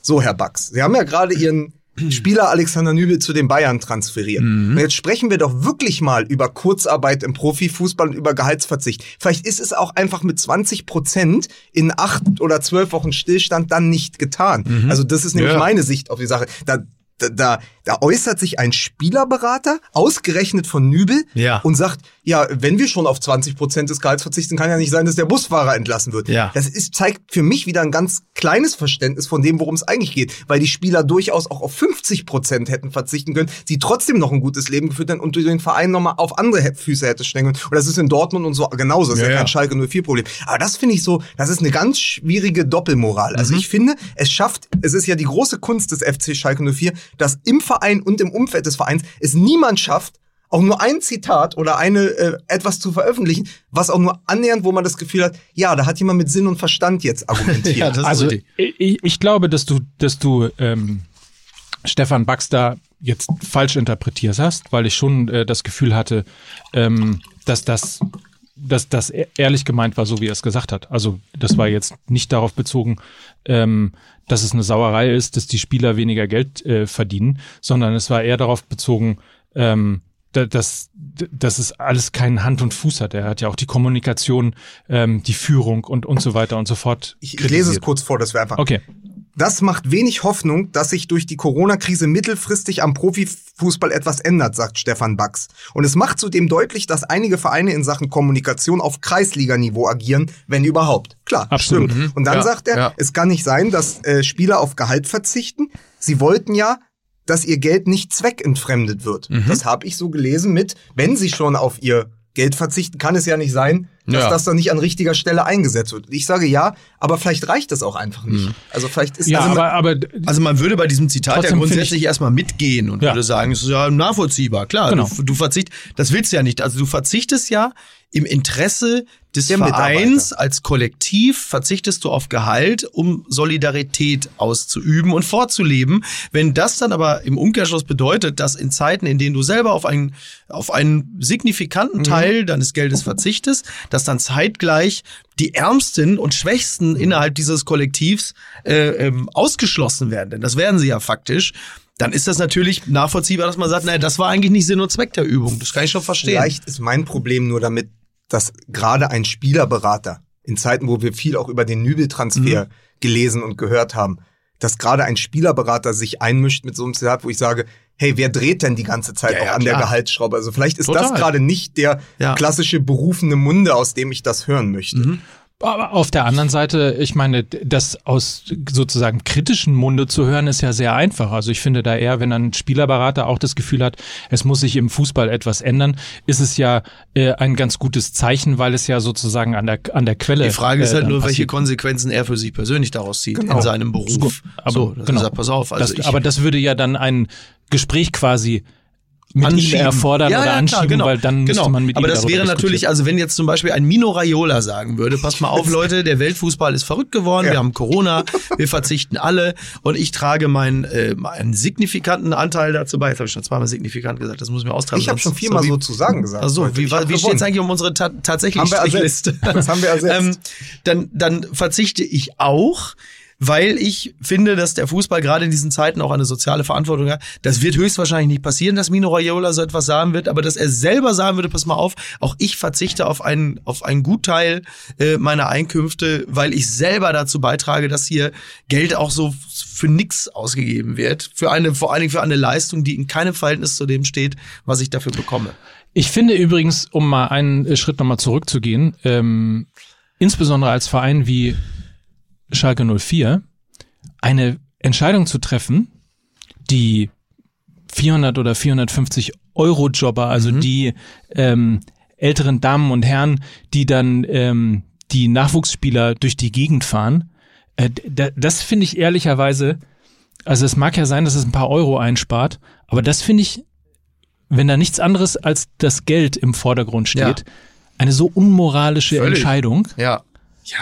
so Herr Bax, Sie haben ja gerade Ihren Spieler Alexander Nübel zu den Bayern transferiert. Und jetzt sprechen wir doch wirklich mal über Kurzarbeit im Profifußball und über Gehaltsverzicht. Vielleicht ist es auch einfach mit 20 Prozent in acht oder zwölf Wochen Stillstand dann nicht getan. Also das ist nämlich Ja. meine Sicht auf die Sache. Da, da, da, da äußert sich ein Spielerberater, ausgerechnet von Nübel, Ja. und sagt, ja, wenn wir schon auf 20 Prozent des Gehalts verzichten, kann ja nicht sein, dass der Busfahrer entlassen wird. Ja. Das ist, zeigt für mich wieder ein ganz kleines Verständnis von dem, worum es eigentlich geht, weil die Spieler durchaus auch auf 50 Prozent hätten verzichten können, sie trotzdem noch ein gutes Leben geführt hätten und den Verein nochmal auf andere Füße hätte stellen können. Und das ist in Dortmund und so genauso, das ist Ja, ja, ja. kein Schalke 04 Problem. Aber das finde ich so, das ist eine ganz schwierige Doppelmoral. Mhm. Also ich finde, es schafft, es ist ja die große Kunst des FC Schalke 04, dass im Verein und im Umfeld des Vereins es niemand schafft, auch nur ein Zitat oder eine äh, etwas zu veröffentlichen, was auch nur annähernd, wo man das Gefühl hat, ja, da hat jemand mit Sinn und Verstand jetzt argumentiert. Ja, das ist Also richtig. ich, ich glaube, dass du, dass du ähm, Stefan Baxter jetzt falsch interpretierst hast, weil ich schon äh, das Gefühl hatte, ähm, dass das dass das e- ehrlich gemeint war, so wie er es gesagt hat. Also das war jetzt nicht darauf bezogen, ähm, dass es eine Sauerei ist, dass die Spieler weniger Geld äh, verdienen, sondern es war eher darauf bezogen, ähm, dass, dass es alles keinen Hand und Fuß hat. Er hat ja auch die Kommunikation, ähm, die Führung und, und so weiter und so fort. ich, ich lese es kurz vor, dass wir einfach. Okay. Das macht wenig Hoffnung, dass sich durch die Corona-Krise mittelfristig am Profifußball etwas ändert, sagt Stefan Bax. Und es macht zudem deutlich, dass einige Vereine in Sachen Kommunikation auf Kreisliganiveau agieren, wenn überhaupt. Klar, Absolut. stimmt. Und dann Ja, sagt er, ja. es kann nicht sein, dass äh, Spieler auf Gehalt verzichten. Sie wollten ja, dass ihr Geld nicht zweckentfremdet wird. Mhm. Das habe ich so gelesen mit, wenn sie schon auf ihr Geld verzichten, kann es ja nicht sein, dass Ja. das dann nicht an richtiger Stelle eingesetzt wird. Ich sage ja, aber vielleicht reicht das auch einfach nicht. Mhm. Also vielleicht ist Ja, also aber, aber Also man würde bei diesem Zitat ja grundsätzlich erstmal mitgehen und Ja. würde sagen, es ist ja nachvollziehbar. Klar, Genau. du, du verzichtest, das willst du ja nicht. Also du verzichtest ja im Interesse des Der Vereins als Kollektiv verzichtest du auf Gehalt, um Solidarität auszuüben und vorzuleben. Wenn das dann aber im Umkehrschluss bedeutet, dass in Zeiten, in denen du selber auf einen, auf einen signifikanten Mhm. Teil deines Geldes verzichtest, dass dann zeitgleich die Ärmsten und Schwächsten innerhalb dieses Kollektivs äh, ähm, ausgeschlossen werden. Denn das werden sie ja faktisch. Dann ist das natürlich nachvollziehbar, dass man sagt, naja, das war eigentlich nicht Sinn und Zweck der Übung. Das kann ich schon verstehen. Vielleicht ist mein Problem nur damit, dass gerade ein Spielerberater in Zeiten, wo wir viel auch über den Mhm. Nübel-Transfer gelesen und gehört haben, dass gerade ein Spielerberater sich einmischt mit so einem Zitat, wo ich sage, hey, wer dreht denn die ganze Zeit Ja, auch ja, an der klar. Gehaltsschraube? Also vielleicht ist Total. das gerade nicht der Ja. klassische berufene Munde, aus dem ich das hören möchte. Mhm. Aber auf der anderen Seite, ich meine, das aus sozusagen kritischen Munde zu hören, ist ja sehr einfach. Also ich finde da eher, wenn ein Spielerberater auch das Gefühl hat, es muss sich im Fußball etwas ändern, ist es ja äh, ein ganz gutes Zeichen, weil es ja sozusagen an der an der Quelle. Die Frage ist äh, halt dann nur, welche. Konsequenzen er für sich persönlich daraus zieht Genau. in seinem Beruf. Aber, so, genau. ist ja, pass auf. Also das, aber das würde ja dann ein Gespräch quasi mit ihm anschieben. erfordern ja, oder ja, anschieben, klar, genau. weil dann genau. müsste man mit Aber ihm das wäre natürlich, also wenn jetzt zum Beispiel ein Mino Raiola sagen würde, pass mal auf, Leute, der Weltfußball ist verrückt geworden, Ja. wir haben Corona, wir verzichten alle und ich trage meinen, äh, einen signifikanten Anteil dazu bei. Jetzt habe ich schon zweimal signifikant gesagt, das muss ich mir austragen. Ich habe schon viermal wie- so zu sagen gesagt. Ach so, heute. wie, Ich wie steht es eigentlich um unsere ta tatsächliche. Strichliste? Das haben wir ersetzt. ähm, dann, dann verzichte ich auch. Weil ich finde, dass der Fußball gerade in diesen Zeiten auch eine soziale Verantwortung hat. Das wird höchstwahrscheinlich nicht passieren, dass Mino Raiola so etwas sagen wird, aber dass er selber sagen würde, pass mal auf, auch ich verzichte auf einen, auf einen Gutteil äh, meiner Einkünfte, weil ich selber dazu beitrage, dass hier Geld auch so für nix ausgegeben wird. Für eine, vor allen Dingen für eine Leistung, die in keinem Verhältnis zu dem steht, was ich dafür bekomme. Ich finde übrigens, um mal einen äh, Schritt nochmal zurückzugehen, ähm, insbesondere als Verein wie Schalke 04, eine Entscheidung zu treffen, die 400 oder 450 Euro Jobber, also die ähm, älteren Damen und Herren, die dann ähm, die Nachwuchsspieler durch die Gegend fahren, äh, das finde ich ehrlicherweise, also es mag ja sein, dass es ein paar Euro einspart, aber das finde ich, wenn da nichts anderes als das Geld im Vordergrund steht, Ja. eine so unmoralische Völlig. Entscheidung. Ja.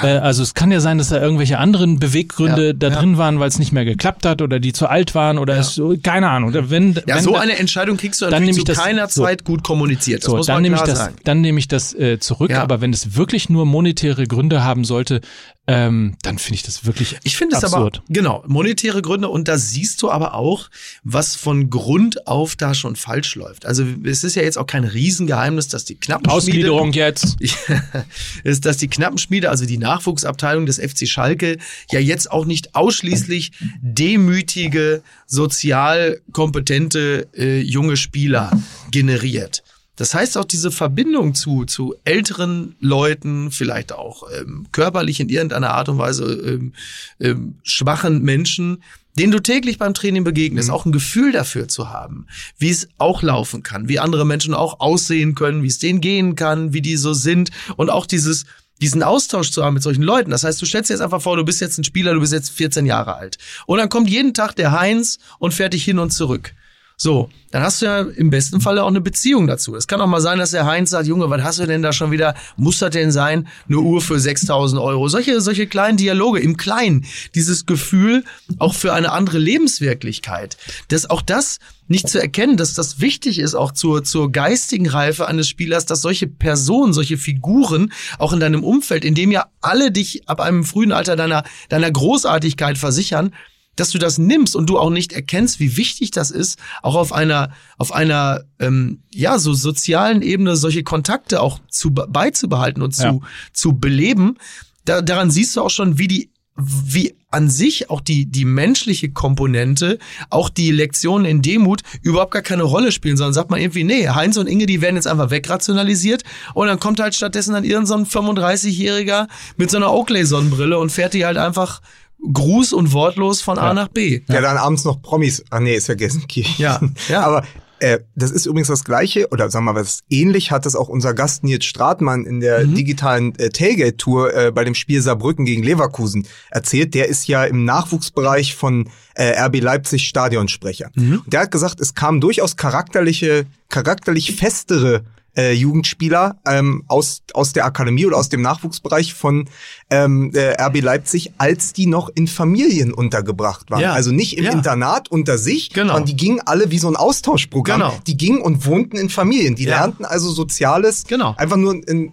Äh, also es kann ja sein, dass da irgendwelche anderen Beweggründe Ja, da ja. drin waren, weil es nicht mehr geklappt hat oder die zu alt waren oder es so, keine Ahnung. Wenn, Ja, wenn so da- eine Entscheidung kriegst du dann natürlich nehme ich zu das- keiner so. Zeit gut kommuniziert. Das so, muss dann man nehme ich das, sagen. dann nehme ich das äh, zurück. Ja. Aber wenn es wirklich nur monetäre Gründe haben sollte, ähm, dann finde ich das wirklich Ich finde es aber, absurd. genau, monetäre Gründe und da siehst du aber auch, was von Grund auf da schon falsch läuft. Also es ist ja jetzt auch kein Riesengeheimnis, dass die Knappenschmiede, Ausgliederung jetzt. ist, dass die Knappenschmiede, also die Nachwuchsabteilung des FC Schalke, ja jetzt auch nicht ausschließlich demütige, sozial kompetente äh, junge Spieler generiert. Das heißt auch diese Verbindung zu, zu älteren Leuten, vielleicht auch ähm, körperlich in irgendeiner Art und Weise ähm, ähm, schwachen Menschen, denen du täglich beim Training begegnest, auch ein Gefühl dafür zu haben, wie es auch laufen kann, wie andere Menschen auch aussehen können, wie es denen gehen kann, wie die so sind und auch dieses diesen Austausch zu haben mit solchen Leuten. Das heißt, du stellst dir jetzt einfach vor, du bist jetzt ein Spieler, du bist jetzt 14 Jahre alt. Und dann kommt jeden Tag der Heinz und fährt dich hin und zurück. So, dann hast du ja im besten Falle auch eine Beziehung dazu. Es kann auch mal sein, dass der Heinz sagt, Junge, was hast du denn da schon wieder? Muss das denn sein? Eine Uhr für 6000 Euro. Solche, solche kleinen Dialoge im Kleinen. Dieses Gefühl auch für eine andere Lebenswirklichkeit. Dass auch das nicht zu erkennen, dass das wichtig ist, auch zur, zur geistigen Reife eines Spielers, dass solche Personen, solche Figuren auch in deinem Umfeld, in dem ja alle dich ab einem frühen Alter deiner, deiner Großartigkeit versichern, dass du das nimmst und du auch nicht erkennst, wie wichtig das ist, auch auf einer, auf einer, ähm, ja, so sozialen Ebene solche Kontakte auch zu be- beizubehalten und zu, Ja. zu beleben. Da, daran siehst du auch schon, wie die, wie an sich auch die, die menschliche Komponente, auch die Lektionen in Demut überhaupt gar keine Rolle spielen, sondern sagt man irgendwie, nee, Heinz und Inge, die werden jetzt einfach wegrationalisiert und dann kommt halt stattdessen dann irgendein so ein 35-Jähriger mit so einer Oakley-Sonnenbrille und fährt die halt einfach gruß- und wortlos von A nach B. Der dann abends noch Promis, ah nee, ist ja Gelsenkirchen. Ja, ja. Aber äh, das ist übrigens das Gleiche, oder sagen wir mal, was ähnlich hat das auch unser Gast Nils Stratmann in der Mhm. digitalen äh, Tailgate-Tour äh, bei dem Spiel Saarbrücken gegen Leverkusen erzählt. Der ist ja im Nachwuchsbereich von äh, RB Leipzig Stadionsprecher. Mhm. Und der hat gesagt, es kamen durchaus charakterliche, charakterlich festere äh, Jugendspieler ähm, aus, aus der Akademie oder aus dem Nachwuchsbereich von ähm, äh, RB Leipzig, als die noch in Familien untergebracht waren. Ja. Also nicht im Ja. Internat unter sich, Genau. sondern die gingen alle wie so ein Austauschprogramm. Genau. Die gingen und wohnten in Familien. Die Ja. lernten also Soziales Genau. einfach nur in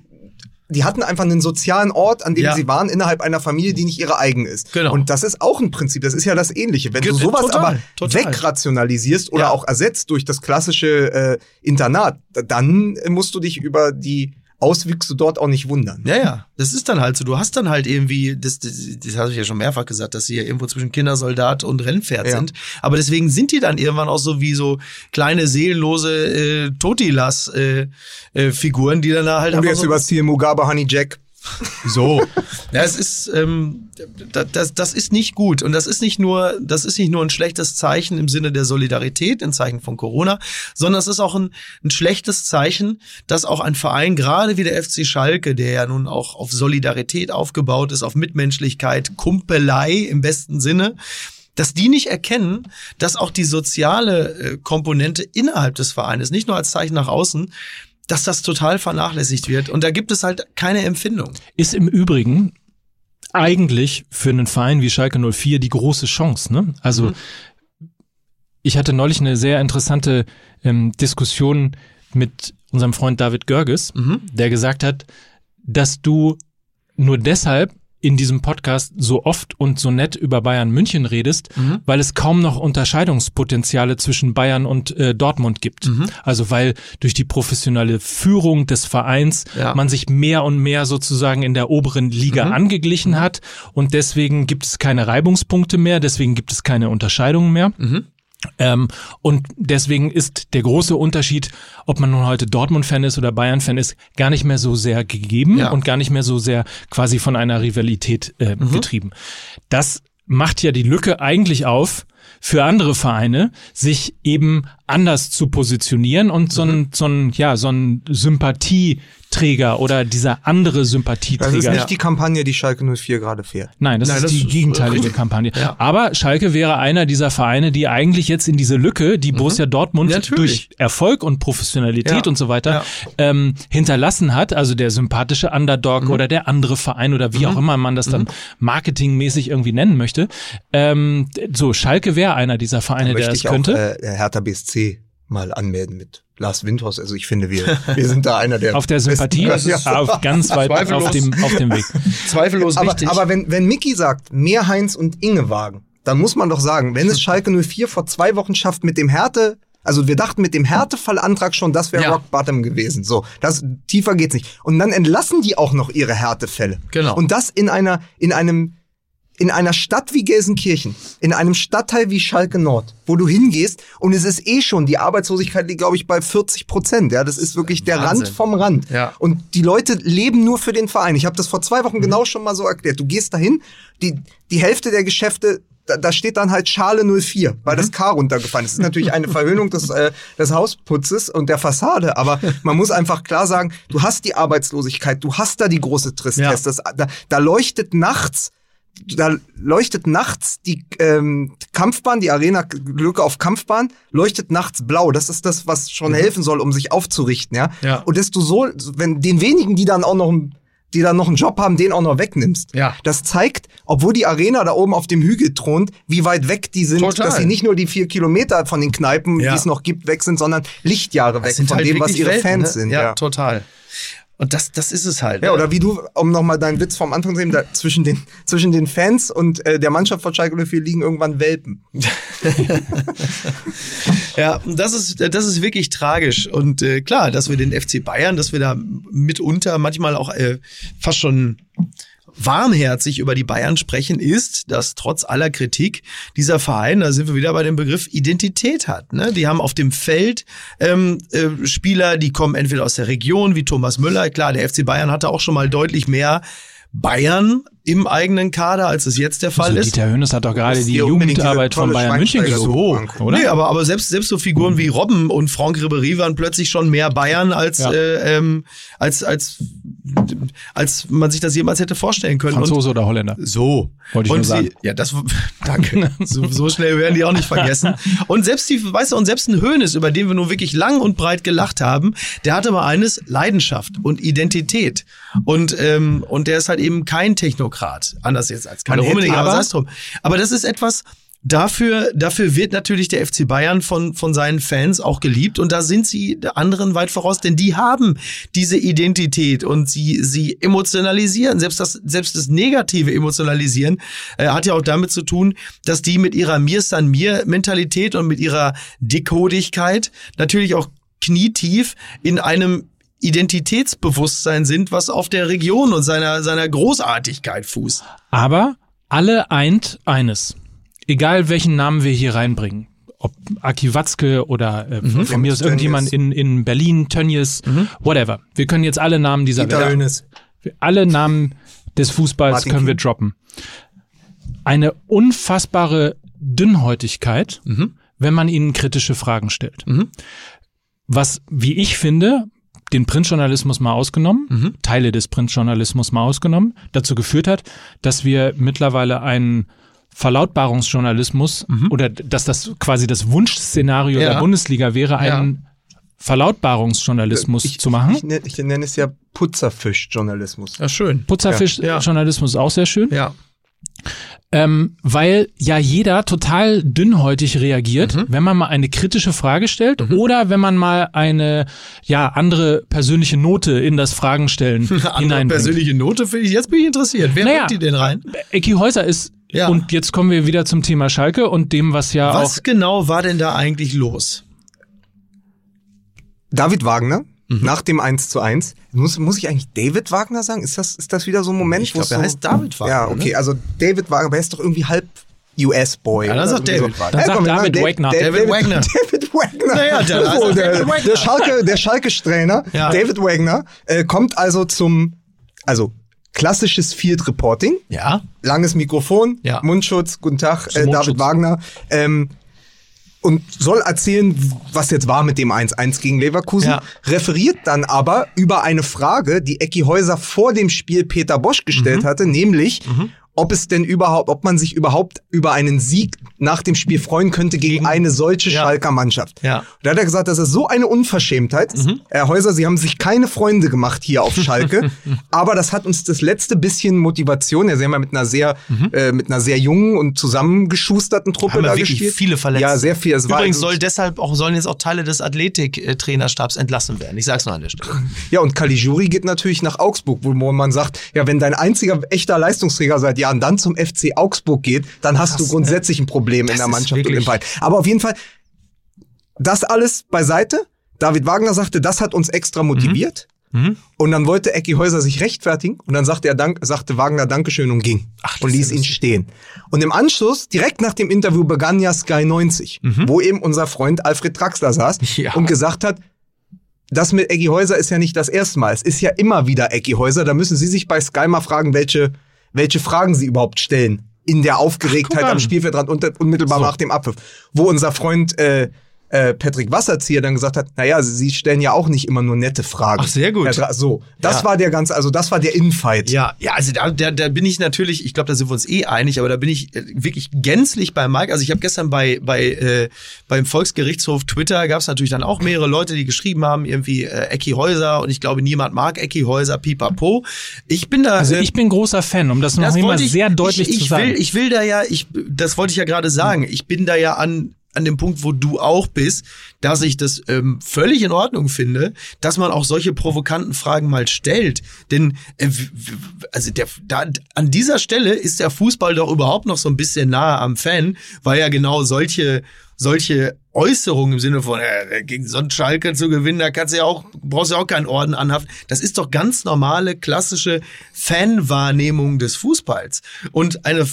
die hatten einfach einen sozialen Ort, an dem Ja. sie waren, innerhalb einer Familie, die nicht ihre eigen ist. Genau. Und das ist auch ein Prinzip, das ist ja das Ähnliche. Wenn Ge- du sowas total, aber total. wegrationalisierst oder Ja. auch ersetzt durch das klassische äh, Internat, da- dann musst du dich über die Auswüchse dort auch nicht wundern. Ja, ja, das ist dann halt so. Du hast dann halt irgendwie, das, das, das habe ich ja schon mehrfach gesagt, dass sie ja irgendwo zwischen Kindersoldat und Rennpferd Ja. sind. Aber deswegen sind die dann irgendwann auch so wie so kleine seelenlose äh, Totilas-Figuren, äh, Figuren, die dann da halt Und jetzt so über Ziel Mugabe, Honey Jack. So. Ja, es ist, ähm, da- das, das ist nicht gut. Und das ist nicht nur, das ist nicht nur ein schlechtes Zeichen im Sinne der Solidarität, ein Zeichen von Corona, sondern es ist auch ein, ein schlechtes Zeichen, dass auch ein Verein, gerade wie der FC Schalke, der ja nun auch auf Solidarität aufgebaut ist, auf Mitmenschlichkeit, Kumpelei im besten Sinne, dass die nicht erkennen, dass auch die soziale äh, Komponente innerhalb des Vereines, nicht nur als Zeichen nach außen, dass das total vernachlässigt wird. Und da gibt es halt keine Empfindung. Ist im Übrigen eigentlich für einen Verein wie Schalke 04 die große Chance. Ne? Also ich hatte neulich eine sehr interessante ähm, Diskussion mit unserem Freund David Görges, Mhm. der gesagt hat, dass du nur deshalb in diesem Podcast so oft und so nett über Bayern München redest, Mhm. weil es kaum noch Unterscheidungspotenziale zwischen Bayern und äh, Dortmund gibt. Mhm. Also weil durch die professionelle Führung des Vereins Ja. man sich mehr und mehr sozusagen in der oberen Liga Mhm. angeglichen hat und deswegen gibt es keine Reibungspunkte mehr, deswegen gibt es keine Unterscheidungen mehr. Mhm. Ähm, und deswegen ist der große Unterschied, ob man nun heute Dortmund-Fan ist oder Bayern-Fan ist, gar nicht mehr so sehr gegeben Ja. und gar nicht mehr so sehr quasi von einer Rivalität äh, getrieben. Das macht ja die Lücke eigentlich auf für andere Vereine, sich eben anders zu positionieren und so ein, so ein, ja, so ein Sympathieträger oder dieser andere Das ist Sympathieträger. nicht die Kampagne, die Schalke 04 gerade fährt. Nein, das Nein, ist das die ist- gegenteilige Kampagne. Ja. Aber Schalke wäre einer dieser Vereine, die eigentlich jetzt in diese Lücke, die Borussia Dortmund Mhm. Natürlich. durch Erfolg und Professionalität Ja. und so weiter Ja. ähm, hinterlassen hat. Also der sympathische Underdog Mhm. oder der andere Verein oder wie auch immer man das dann marketingmäßig irgendwie nennen möchte. Ähm, so, Schalke wäre einer dieser Vereine, der es ich auch könnte. äh, Hertha BSC mal anmelden mit Lars Windhaus. Also ich finde, wir, wir sind da einer der auf der Sympathie, besten- Ja. auf ganz weit auf Zweifellos. dem, auf dem Weg. Zweifellos Aber, wichtig. aber wenn, wenn Mickey sagt, mehr Heinz und Inge wagen, dann muss man doch sagen, wenn es Schalke 04 vor zwei Wochen schafft mit dem Härte, also wir dachten mit dem Härtefallantrag schon, das wäre Ja. Rock Bottom gewesen. So, das tiefer geht's nicht. Und dann entlassen die auch noch ihre Härtefälle. Genau. Und das in einer in einem in einer Stadt wie Gelsenkirchen, in einem Stadtteil wie Schalke Nord, wo du hingehst und es ist eh schon, die Arbeitslosigkeit liegt, glaube ich, bei 40 Prozent. Ja, das ist wirklich der Wahnsinn. Rand vom Rand. Ja. Und die Leute leben nur für den Verein. Ich habe das vor zwei Wochen genau schon mal so erklärt. Du gehst dahin, die, die Hälfte der Geschäfte, da, da steht dann halt Schale 04, weil das K runtergefallen ist. Das ist natürlich eine Verhöhnung des, äh, des Hausputzes und der Fassade, aber man muss einfach klar sagen, du hast die Arbeitslosigkeit, du hast da die große Tristesse. Das, da, da leuchtet nachts da leuchtet nachts die ähm, Kampfbahn, die Arena-Lücke auf Kampfbahn, leuchtet nachts blau. Das ist das, was schon helfen soll, um sich aufzurichten, ja. Ja. Und desto so, wenn den wenigen, die dann auch noch, die dann noch einen Job haben, den auch noch wegnimmst. Ja. Das zeigt, obwohl die Arena da oben auf dem Hügel thront, wie weit weg die sind, Total. dass sie nicht nur die vier Kilometer von den Kneipen, Ja. die es noch gibt, weg sind, sondern Lichtjahre weg Das sind von halt dem, was ihre Welten, Fans ne? sind. Ja, Ja. total. Und das, das ist es halt. Ja, oder wie du, um nochmal deinen Witz vom Anfang zu nehmen, da zwischen den, zwischen den Fans und äh, der Mannschaft von Schalke 04 liegen irgendwann Welpen. Ja, das ist, das ist wirklich tragisch. Und äh, klar, dass wir den FC Bayern, dass wir da mitunter manchmal auch äh, fast schon warmherzig über die Bayern sprechen, ist, dass trotz aller Kritik dieser Verein, da sind wir wieder bei dem Begriff Identität hat. Ne? Die haben auf dem Feld ähm, äh, Spieler, die kommen entweder aus der Region, wie Thomas Müller. Klar, der FC Bayern hatte auch schon mal deutlich mehr Bayern im eigenen Kader, als es jetzt der Fall Also ist. Dieter Hönes hat doch gerade die Jugendarbeit von Bayern München gelobt. Angucken. oder? Nee, aber, aber selbst, selbst so Figuren wie Robben und Franck Ribéry waren plötzlich schon mehr Bayern als, Ja. äh, ähm, als, als, als man sich das jemals hätte vorstellen können. Franzose oder Holländer. Und so. Wollte ich und nur sagen. Sie, ja, das, danke. so, so schnell werden die auch nicht vergessen. Und selbst die, weißt du, und selbst ein Hönes, über den wir nun wirklich lang und breit gelacht haben, der hatte mal eines, Leidenschaft und Identität. Und, ähm, und der ist halt eben kein Technokrat. Anders jetzt als hätte Rummenigge, aber aber-. Aber das ist etwas, Dafür, dafür wird natürlich der FC Bayern von, von seinen Fans auch geliebt und da sind sie der anderen weit voraus, denn die haben diese Identität und sie, sie emotionalisieren. Selbst das, selbst das negative Emotionalisieren äh, hat ja auch damit zu tun, dass die mit ihrer Mir san mir Mentalität und mit ihrer Dickodigkeit natürlich auch knietief in einem Identitätsbewusstsein sind, was auf der Region und seiner, seiner Großartigkeit fußt. Aber alle eint eines. Egal welchen Namen wir hier reinbringen. Ob Aki Watzke oder äh, Mhm. von mir aus irgendjemand in, in Berlin, Tönnies, whatever. Wir können jetzt alle Namen dieser Dieter Welt. Hönes. Alle Namen des Fußballs Martin können wir Kind. droppen. Eine unfassbare Dünnhäutigkeit, Mhm. wenn man ihnen kritische Fragen stellt. Was, wie ich finde, den Printjournalismus mal ausgenommen, Mhm. Teile des Printjournalismus mal ausgenommen, dazu geführt hat, dass wir mittlerweile einen Verlautbarungsjournalismus oder dass das quasi das Wunschszenario Mhm. Ja. der Bundesliga wäre, einen Verlautbarungsjournalismus Ich, zu machen. Ich, nenne- ich nenne es ja Putzerfisch-Journalismus. Ja, schön. Putzerfisch-Journalismus ist auch sehr schön. Ja. ähm, weil ja jeder total dünnhäutig reagiert, Mhm. wenn man mal eine kritische Frage stellt oder wenn man mal eine ja andere persönliche Note in das Fragenstellen Andere hineinbringt. persönliche Note finde ich, jetzt bin ich interessiert. Wer Naja. bringt die denn rein? Ecki Häuser ist Ja. und jetzt kommen wir wieder zum Thema Schalke und dem, was ja Was auch genau war denn da eigentlich los? David Wagner, Mhm. nach dem 1 zu 1. Muss, muss ich eigentlich David Wagner sagen? Ist das, ist das wieder so ein Moment? Ich wo glaub, er so, heißt David Wagner, Ja, okay, ne? also David Wagner, aber er ist doch irgendwie halb US-Boy. Ja, dann sagt David Wagner. Dann sagt David machen Wagner. Da- David Wagner. David Wagner. Naja, der heißt so, der, David Wagner. der Schalke, der Schalke-Trainer, Ja. David Wagner, äh, kommt also zum, also klassisches Field Reporting. Ja. Langes Mikrofon, Ja. Mundschutz, guten Tag, äh, Mundschutz. David Wagner. Ähm, und soll erzählen, was jetzt war mit dem 1-1 gegen Leverkusen. Ja. Referiert dann aber über eine Frage, die Ecki Häuser vor dem Spiel Peter Bosch gestellt Mhm. hatte, nämlich, ob es denn überhaupt, ob man sich überhaupt über einen Sieg nach dem Spiel freuen könnte gegen, eine solche Ja. Schalker Mannschaft. Ja. Und da hat er gesagt, das ist so eine Unverschämtheit. Herr Häuser, Sie haben sich keine Freunde gemacht hier auf Schalke, aber das hat uns das letzte bisschen Motivation. Ja, Sie haben ja mit einer sehr, äh, mit einer sehr jungen und zusammengeschusterten Truppe Haben da wirklich gespielt. viele Verletzte. Ja, sehr viel. Es war Übrigens also- soll deshalb auch, sollen jetzt auch Teile des Athletik-Trainerstabs entlassen werden. Ich sag's nur an der Stelle. Ja, und Caligiuri geht natürlich nach Augsburg, wo man sagt, ja, wenn dein einziger echter Leistungsträger seit Jahren dann zum FC Augsburg geht, dann hast du grundsätzlich ein Problem in Das der Mannschaft und im Verein. Aber auf jeden Fall, das alles beiseite. David Wagner sagte, das hat uns extra motiviert. Mhm. Und dann wollte Ecki Häuser sich rechtfertigen und dann sagte er Dank, sagte Wagner Dankeschön und ging Ach, das und ließ ihn stehen. Und im Anschluss, direkt nach dem Interview, begann ja Sky 90, wo eben unser Freund Alfred Traxler saß Mhm. Ja. und gesagt hat, das mit Eggy Häuser ist ja nicht das erste Mal. Es ist ja immer wieder Eggy Häuser. Da müssen Sie sich bei Sky mal fragen, welche, welche Fragen Sie überhaupt stellen. In der Aufgeregtheit Ach, am an. Spielfeldrand und unmittelbar So. nach dem Abpfiff. Wo unser Freund äh, äh, Patrick Wasserzieher dann gesagt hat, naja, Sie stellen ja auch nicht immer nur nette Fragen. Ach, sehr gut. So, das Ja. war der ganze, also das war der Infight. Ja, ja, also da, da, da bin ich natürlich, ich glaube, da sind wir uns eh einig, aber da bin ich äh, wirklich gänzlich bei Mike. Also ich habe gestern bei, bei äh, beim Volksgerichtshof Twitter gab es natürlich dann auch mehrere Leute, die geschrieben haben, irgendwie äh, Ecki Häuser und ich glaube, niemand mag Ecki Häuser, pipapo. Ich bin da. also äh, ich bin großer Fan, um das noch das mal wollte ich- sehr deutlich ich, ich zu sagen. Will, ich will da ja, ich, das wollte ich ja gerade sagen. Ich bin da ja an an dem Punkt, wo du auch bist, dass ich das ähm, völlig in Ordnung finde, dass man auch solche provokanten Fragen mal stellt. Denn äh, also der, da, an dieser Stelle ist der Fußball doch überhaupt noch so ein bisschen nahe am Fan, weil ja genau solche solche Äußerungen im Sinne von äh, gegen so einen Schalke zu gewinnen, da kannst du ja auch brauchst ja auch keinen Orden anhaften. Das ist doch ganz normale klassische Fanwahrnehmung des Fußballs und eine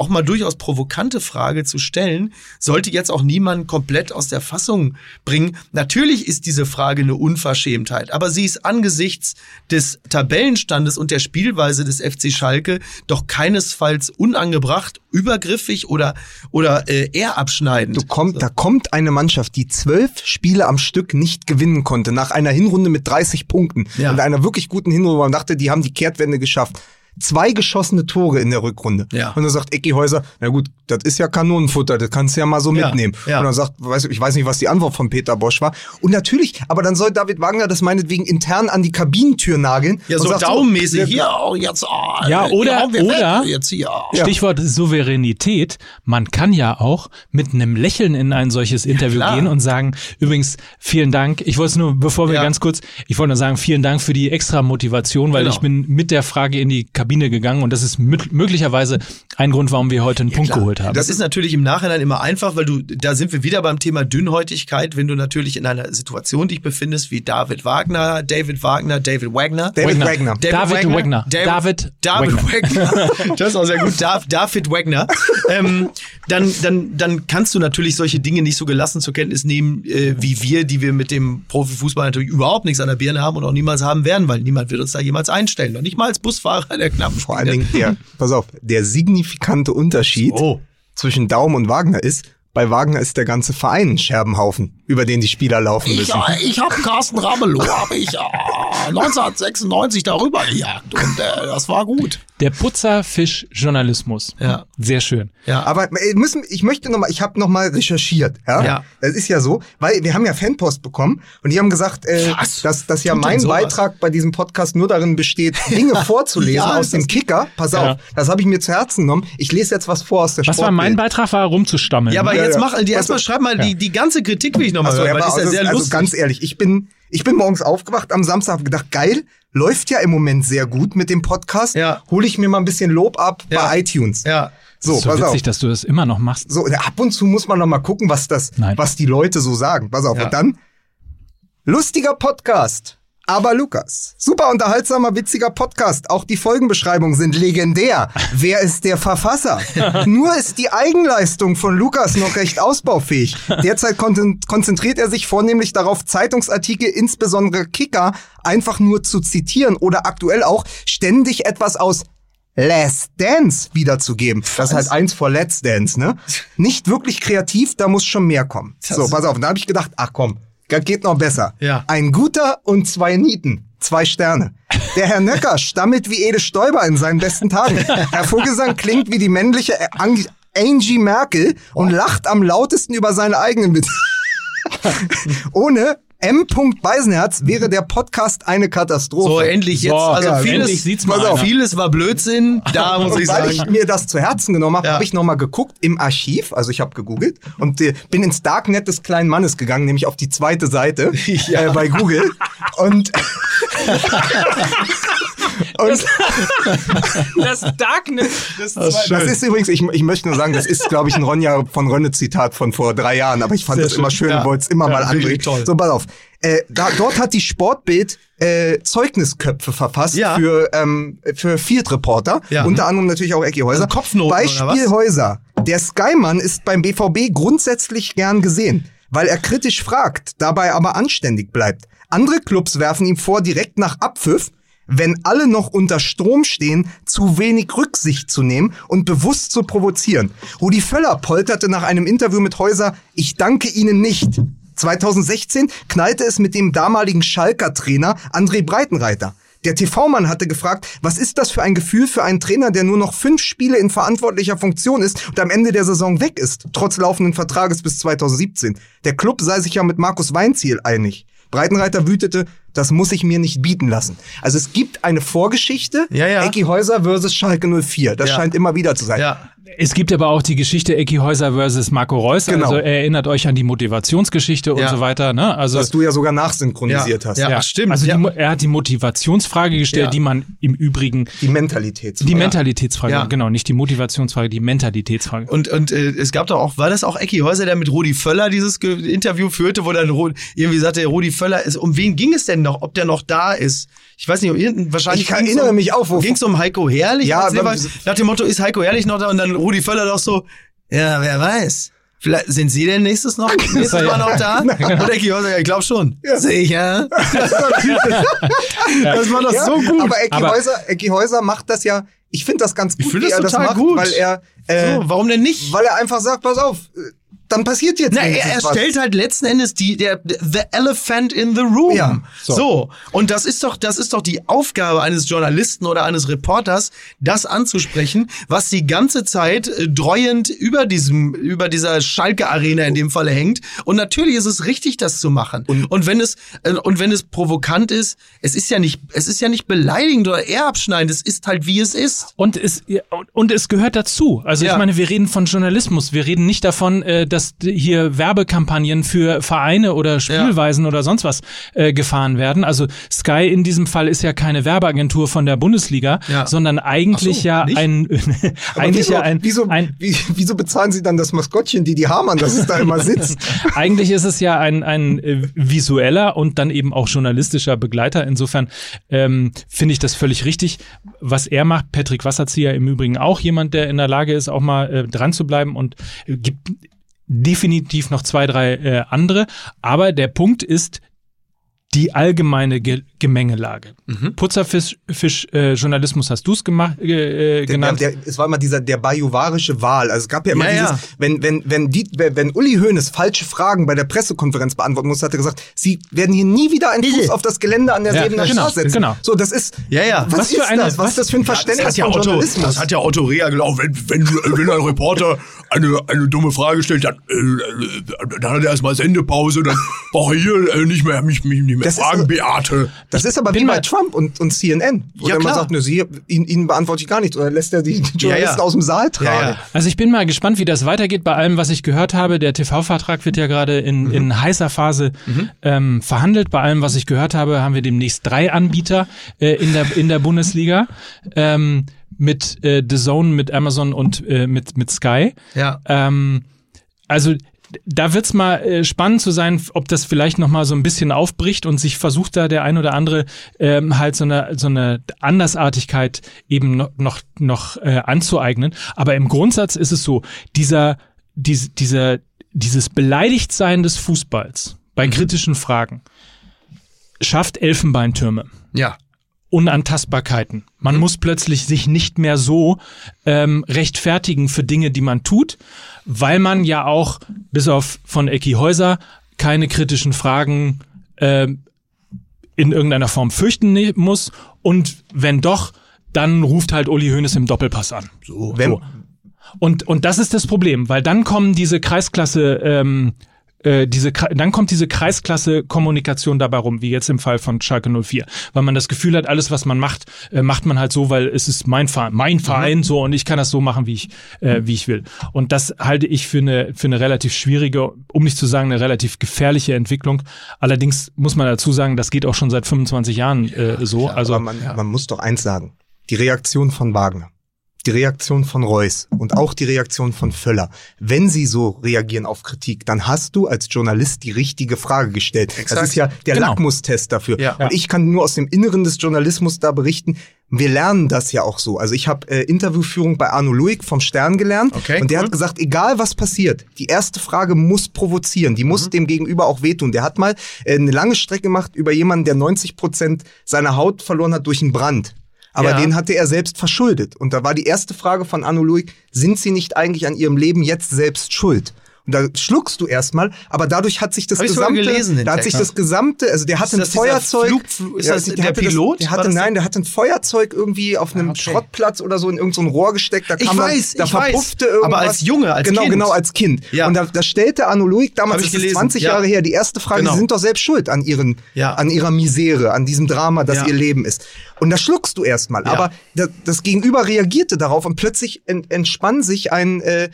auch mal durchaus provokante Frage zu stellen, sollte jetzt auch niemand komplett aus der Fassung bringen. Natürlich ist diese Frage eine Unverschämtheit, aber sie ist angesichts des Tabellenstandes und der Spielweise des FC Schalke doch keinesfalls unangebracht, übergriffig oder oder äh, eher abschneidend. Du kommt, Da kommt eine Mannschaft, die zwölf Spiele am Stück nicht gewinnen konnte, nach einer Hinrunde mit 30 Punkten Ja. und einer wirklich guten Hinrunde, wo man dachte, die haben die Kehrtwende geschafft. Zwei geschossene Tore in der Rückrunde. Ja. Und dann sagt Ecki Häuser, na gut, das ist ja Kanonenfutter, das kannst du ja mal so Ja, mitnehmen. ja. Und dann sagt, weiß, ich weiß nicht, was die Antwort von Peter Bosch war. Und natürlich, aber dann soll David Wagner das meinetwegen intern an die Kabinentür nageln. ja, und so sagt daumenmäßig ja, hier oh, jetzt oh, Ja, oder- wir oder- weg, jetzt hier. Ja. Stichwort Souveränität. Man kann ja auch mit einem Lächeln in ein solches Interview gehen und sagen, übrigens, vielen Dank. Ich wollte es nur, bevor wir Ja. ganz kurz, ich wollte nur sagen, vielen Dank für die extra Motivation, weil Genau. ich bin mit der Frage in die Kabine gegangen und das ist möglicherweise ein Grund, warum wir heute einen Punkt Klar. geholt haben. Das ist natürlich im Nachhinein immer einfach, weil du, da sind wir wieder beim Thema Dünnhäutigkeit, wenn du natürlich in einer Situation dich befindest wie David Wagner, David Wagner, David Wagner. David Wagner. Wagner. David Wagner. David David Wagner. Das ist auch sehr gut. Dav- David Wagner. ähm, dann, dann, dann kannst du natürlich solche Dinge nicht so gelassen zur Kenntnis nehmen, äh, wie wir, die wir mit dem Profifußball natürlich überhaupt nichts an der Birne haben und auch niemals haben werden, weil niemand wird uns da jemals einstellen. Noch nicht mal als Busfahrer der knappen Vor allen Dingen der, pass auf, der signifikante Unterschied Oh. zwischen Daum und Wagner ist, bei Wagner ist der ganze Verein ein Scherbenhaufen. über den die Spieler laufen müssen. ich habe Carsten Ramelow, habe ich äh, 1996 darüber gejagt und äh, das war gut. Der Putzerfisch-Journalismus. Ja. Sehr schön. Ja. Aber äh, müssen, ich möchte noch mal, ich habe noch mal recherchiert. Ja? Ja. Das ist ja so, weil wir haben ja Fanpost bekommen und die haben gesagt, äh, Was? dass, dass ja Tut mein? Beitrag bei diesem Podcast nur darin besteht, Dinge vorzulesen Ja, aus dem Kicker. Pass Ja. auf, das habe ich mir zu Herzen genommen. Ich lese jetzt was vor aus der Was war mein. Beitrag? War rumzustammeln. Ja, aber Ja, jetzt mach, die erstmal schreib mal die, die ganze Kritik will ich nochmal Also, hören, weil aber die ist ja also, sehr also lustig. ganz ehrlich, ich bin, ich bin morgens aufgewacht am Samstag, hab gedacht, geil, läuft ja im Moment sehr gut mit dem Podcast. Ja. Hole ich mir mal ein bisschen Lob ab Ja. bei iTunes. ja. So, so pass witzig, auf. dass du das immer noch machst. So, ab und zu muss man noch mal gucken, was das, Nein. was die Leute so sagen. Pass auf. Ja. Und dann, lustiger Podcast. Aber Lukas, super unterhaltsamer, witziger Podcast. Auch die Folgenbeschreibungen sind legendär. Wer ist der Verfasser? Nur ist die Eigenleistung von Lukas noch recht ausbaufähig. Derzeit kon konzentriert er sich vornehmlich darauf, Zeitungsartikel, insbesondere Kicker, einfach nur zu zitieren oder aktuell auch ständig etwas aus Last Dance wiederzugeben. Das ist halt eins vor Let's Dance, ne? Nicht wirklich kreativ, da muss schon mehr kommen. So, pass auf. Da habe ich gedacht, ach komm, das geht noch besser. Ja. Ein guter und zwei Nieten. Zwei Sterne. Der Herr Nöcker stammelt wie Ede Stoiber in seinen besten Tagen. Herr Vogelsang klingt wie die männliche Ang Angie Merkel und lacht am lautesten über seine eigenen Witze. Ohne M. Beisenherz wäre der Podcast eine Katastrophe. So, endlich jetzt. So, also ja, vieles, endlich sieht's mal auf, vieles war Blödsinn. Da muss Und ich weil sagen. ich mir das zu Herzen genommen habe, Ja. habe ich nochmal geguckt im Archiv, also ich habe gegoogelt und äh, bin ins Darknet des kleinen Mannes gegangen, nämlich auf die zweite Seite äh, bei Google. Und, und Das Darknet. Das, das ist übrigens, ich, ich möchte nur sagen, das ist, glaube ich, ein Ronja von Rönne Zitat von vor drei Jahren, aber ich fand Sehr das immer schön. schön Ja. und wollte es immer Ja, mal anbringen. toll. So, pass auf. Äh, da, dort hat die Sportbild äh, Zeugnisköpfe verfasst Ja. für, ähm, für Field Reporter, Ja. unter anderem natürlich auch Ecki Häuser. Also Kopfnoten, Beispiel? Häuser. Der Skymann ist beim BVB grundsätzlich gern gesehen, weil er kritisch fragt, dabei aber anständig bleibt. Andere Clubs werfen ihm vor, direkt nach Abpfiff, wenn alle noch unter Strom stehen, zu wenig Rücksicht zu nehmen und bewusst zu provozieren. Rudi Völler polterte nach einem Interview mit Häuser, ich danke Ihnen nicht. 2016 knallte es mit dem damaligen Schalker Trainer André Breitenreiter. Der TV-Mann hatte gefragt, was ist das für ein Gefühl für einen Trainer, der nur noch fünf Spiele in verantwortlicher Funktion ist und am Ende der Saison weg ist, trotz laufenden Vertrages bis 2017. Der Club sei sich ja mit Markus Weinziel einig. Breitenreiter wütete, das muss ich mir nicht bieten lassen. Also es gibt eine Vorgeschichte, Ja, ja. Ecki Häuser versus Schalke 04. Das Ja. scheint immer wieder zu sein. Ja. Es gibt aber auch die Geschichte Ecki Häuser versus Marco Reus. Genau. Also erinnert euch an die Motivationsgeschichte und Ja. so weiter. Ne? Also Was du ja sogar nachsynchronisiert Ja. hast. Ja. Ach, stimmt. Also Ja. die, er hat die Motivationsfrage gestellt, Ja. die man im Übrigen Die Mentalität. die Mentalitätsfrage, Ja. genau, nicht die Motivationsfrage, die Mentalitätsfrage. Und, und äh, es gab doch auch, war das auch Ecki Häuser, der mit Rudi Völler dieses Ge Interview führte, wo dann Ru irgendwie sagte, Rudi Völler ist, um wen ging es denn noch, ob der noch da ist? Ich weiß nicht, irgendein- wahrscheinlich Ich erinnere um, mich auch, wo- Ging es um Heiko Herrlich? Ja, aber- war- nach dem Motto, ist Heiko Herrlich noch da? Und dann Rudi Völler doch so, ja, wer weiß. Vielleicht sind Sie denn nächstes noch, nächstes Mal noch da? Und Ecki Häuser, ja, ich glaube schon. Sicher. das war doch Ja, so gut. Aber Ecki Häuser, Ecki Häuser macht das ja, ich finde das ganz gut, finde wie das er das total macht, gut. weil er, äh, so, warum denn nicht? weil er einfach sagt, pass auf, dann passiert jetzt Na, er, er was. stellt halt letzten Endes die, der, the elephant in the room. Ja, so. so. Und das ist doch, das ist doch die Aufgabe eines Journalisten oder eines Reporters, das anzusprechen, was die ganze Zeit äh, dreuend über diesem, über dieser Schalke-Arena in dem Falle hängt. Und natürlich ist es richtig, das zu machen. Und, wenn es, äh, und wenn es provokant ist, es ist ja nicht, es ist ja nicht beleidigend oder eher abschneidend, es ist halt wie es ist. Und es, ja, und- und es gehört dazu. Also Ja. ich meine, wir reden von Journalismus. Wir reden nicht davon, äh, dass hier Werbekampagnen für Vereine oder Spielweisen oder sonst was äh, gefahren werden. Also Sky in diesem Fall ist ja keine Werbeagentur von der Bundesliga, Ja. sondern eigentlich so, ja nicht? ein, eigentlich wieso, ja ein, wieso, ein wie, wieso bezahlen sie dann das Maskottchen, die die Hamann, dass es da immer sitzt? Eigentlich ist es ja ein, ein äh, visueller und dann eben auch journalistischer Begleiter. Insofern ähm, finde ich das völlig richtig, was er macht. Patrick Wasserzieher im Übrigen auch jemand, der in der Lage ist, auch mal äh, dran zu bleiben und äh, gibt definitiv noch zwei, drei äh, andere. Aber der Punkt ist, die allgemeine Ge Gemengelage. Mhm. Putzerfisch-Journalismus hast du es gemacht, äh, Der, genannt. der, es war immer dieser der bajuwarische Wahl. Also es gab ja immer Ja, dieses, ja. wenn wenn wenn die, wenn Uli Hoeneß falsche Fragen bei der Pressekonferenz beantworten musste, hat er gesagt, sie werden hier nie wieder einen Fuß auf das Gelände an der Ja, Sebener genau, Straße setzen. genau. So, das ist Ja, ja. Was, Was für ist eine- das? Was was- ist das für ein Verständnis das hat ja von Otto, Journalismus? das hat ja Otto Rea glaubt, wenn, wenn, wenn ein Reporter eine, eine dumme Frage stellt, dann, äh, äh, dann hat er erstmal Sendepause, dann brauche ich hier äh, nicht mehr, mich, mich nicht mehr Das ist fragen, so- Beate. das ist aber wie bei mal- Trump und, und CNN. Wo Ja, immer klar. sagt, ne, sie, ihn, ihnen beantworte ich gar nichts. Oder lässt er die, die Journalisten ja. aus dem Saal tragen. Ja, ja. Also ich bin mal gespannt, wie das weitergeht bei allem, was ich gehört habe. Der TV-Vertrag wird ja gerade in, Mhm. in heißer Phase ähm, verhandelt. Bei allem, was ich gehört habe, haben wir demnächst drei Anbieter äh, in, der, in der Bundesliga. Ähm, mit äh, The Zone, mit Amazon und äh, mit, mit Sky. Ja. Ähm, also da wird's mal äh, spannend zu sein, ob das vielleicht noch mal so ein bisschen aufbricht und sich versucht da der ein oder andere ähm, halt so eine so eine Andersartigkeit eben noch noch, noch äh, anzueignen. Aber im Grundsatz ist es so, dieser diese, dieser dieses Beleidigtsein des Fußballs bei kritischen Fragen schafft Elfenbeintürme. Ja. Unantastbarkeiten. Man muss plötzlich sich nicht mehr so ähm, rechtfertigen für Dinge, die man tut, weil man ja auch, bis auf von Ecki Häuser, keine kritischen Fragen ähm, in irgendeiner Form fürchten ne muss. Und wenn doch, dann ruft halt Uli Hoeneß im Doppelpass an. So. Wenn, so. Und, und das ist das Problem, weil dann kommen diese Kreisklasse, ähm, äh, diese, dann kommt diese Kreisklasse-Kommunikation dabei rum, wie jetzt im Fall von Schalke 04. Weil man das Gefühl hat, alles, was man macht, äh, macht man halt so, weil es ist mein Verein, mein Verein, so, und ich kann das so machen, wie ich, äh, wie ich will. Und das halte ich für eine, für eine relativ schwierige, um nicht zu sagen, eine relativ gefährliche Entwicklung. Allerdings muss man dazu sagen, das geht auch schon seit 25 Jahren äh, so. also, aber man, man muss doch eins sagen. Die Reaktion von Wagner, die Reaktion von Reus und auch die Reaktion von Völler. Wenn sie so reagieren auf Kritik, dann hast du als Journalist die richtige Frage gestellt. Das Exakt. ist ja der Genau. Lackmustest dafür. Ja. Und ich kann nur aus dem Inneren des Journalismus da berichten, wir lernen das ja auch so. Also ich habe äh, Interviewführung bei Arno Luig vom Stern gelernt Okay, und der cool. hat gesagt, egal was passiert, die erste Frage muss provozieren, die Mhm. muss dem Gegenüber auch wehtun. Der hat mal äh, eine lange Strecke gemacht über jemanden, der 90 Prozent seiner Haut verloren hat durch einen Brand. Aber Ja. den hatte er selbst verschuldet. Und da war die erste Frage von Arno Luig, sind Sie nicht eigentlich an Ihrem Leben jetzt selbst schuld? Und da schluckst du erstmal, aber dadurch hat sich das Hab ich gesamte, gelesen, da hat sich das gesamte, also der hatte ein das Feuerzeug. Flug- ist Ja, das der der Pilot? Das, der hatte, das nein, der hatte ein Feuerzeug irgendwie auf einem okay. Schrottplatz oder so in irgendein so Rohr gesteckt. Da Ich kam weiß, dann, da ich weiß. verpuffte irgendwas. Aber als Junge, als genau, Kind. Genau, als Kind. Ja. Und da, da stellte Arno Luig, damals ich ist es gelesen, 20 ja. Jahre her, die erste Frage, Genau. Sie sind doch selbst schuld an ihren, Ja. an ihrer Misere, an diesem Drama, das ihr Leben ist. Und da schluckst du erstmal. Aber das, das Gegenüber reagierte darauf und plötzlich ent, entspann sich ein, äh,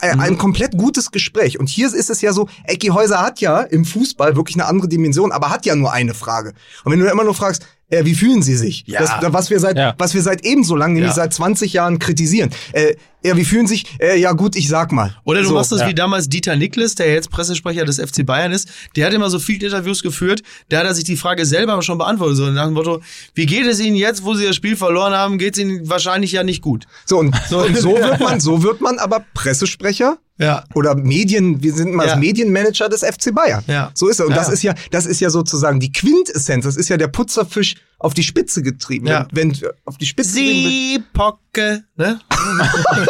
ein Mhm. ein komplett gutes Gespräch. Und hier ist es ja so, Ecki Häuser hat ja im Fußball wirklich eine andere Dimension, aber hat ja nur eine Frage. Und wenn du immer nur fragst, äh, wie fühlen Sie sich? Ja. Das, was wir seit, Ja. was wir seit ebenso lang, nämlich Ja. seit 20 Jahren kritisieren. Äh, ja, wie fühlen Sie sich? Äh, ja gut, ich sag mal. Oder du So. machst das ja. wie damals Dieter Niklas, der jetzt Pressesprecher des FC Bayern ist. Der hat immer so viele Interviews geführt. Da hat er sich die Frage selber schon beantwortet. So nach dem Motto, wie geht es Ihnen jetzt, wo Sie das Spiel verloren haben? Geht es Ihnen wahrscheinlich ja nicht gut. So, und so, und so wird man, so wird man aber Pressesprecher Ja. oder Medien, wir sind mal Ja. Medienmanager des FC Bayern. Ja. So ist er. Und Ja. das ist ja, das ist ja sozusagen die Quintessenz. Das ist ja der Putzerfisch auf die Spitze getrieben. Ja. Wenn, wenn auf die Spitze Sie Pocke, ne?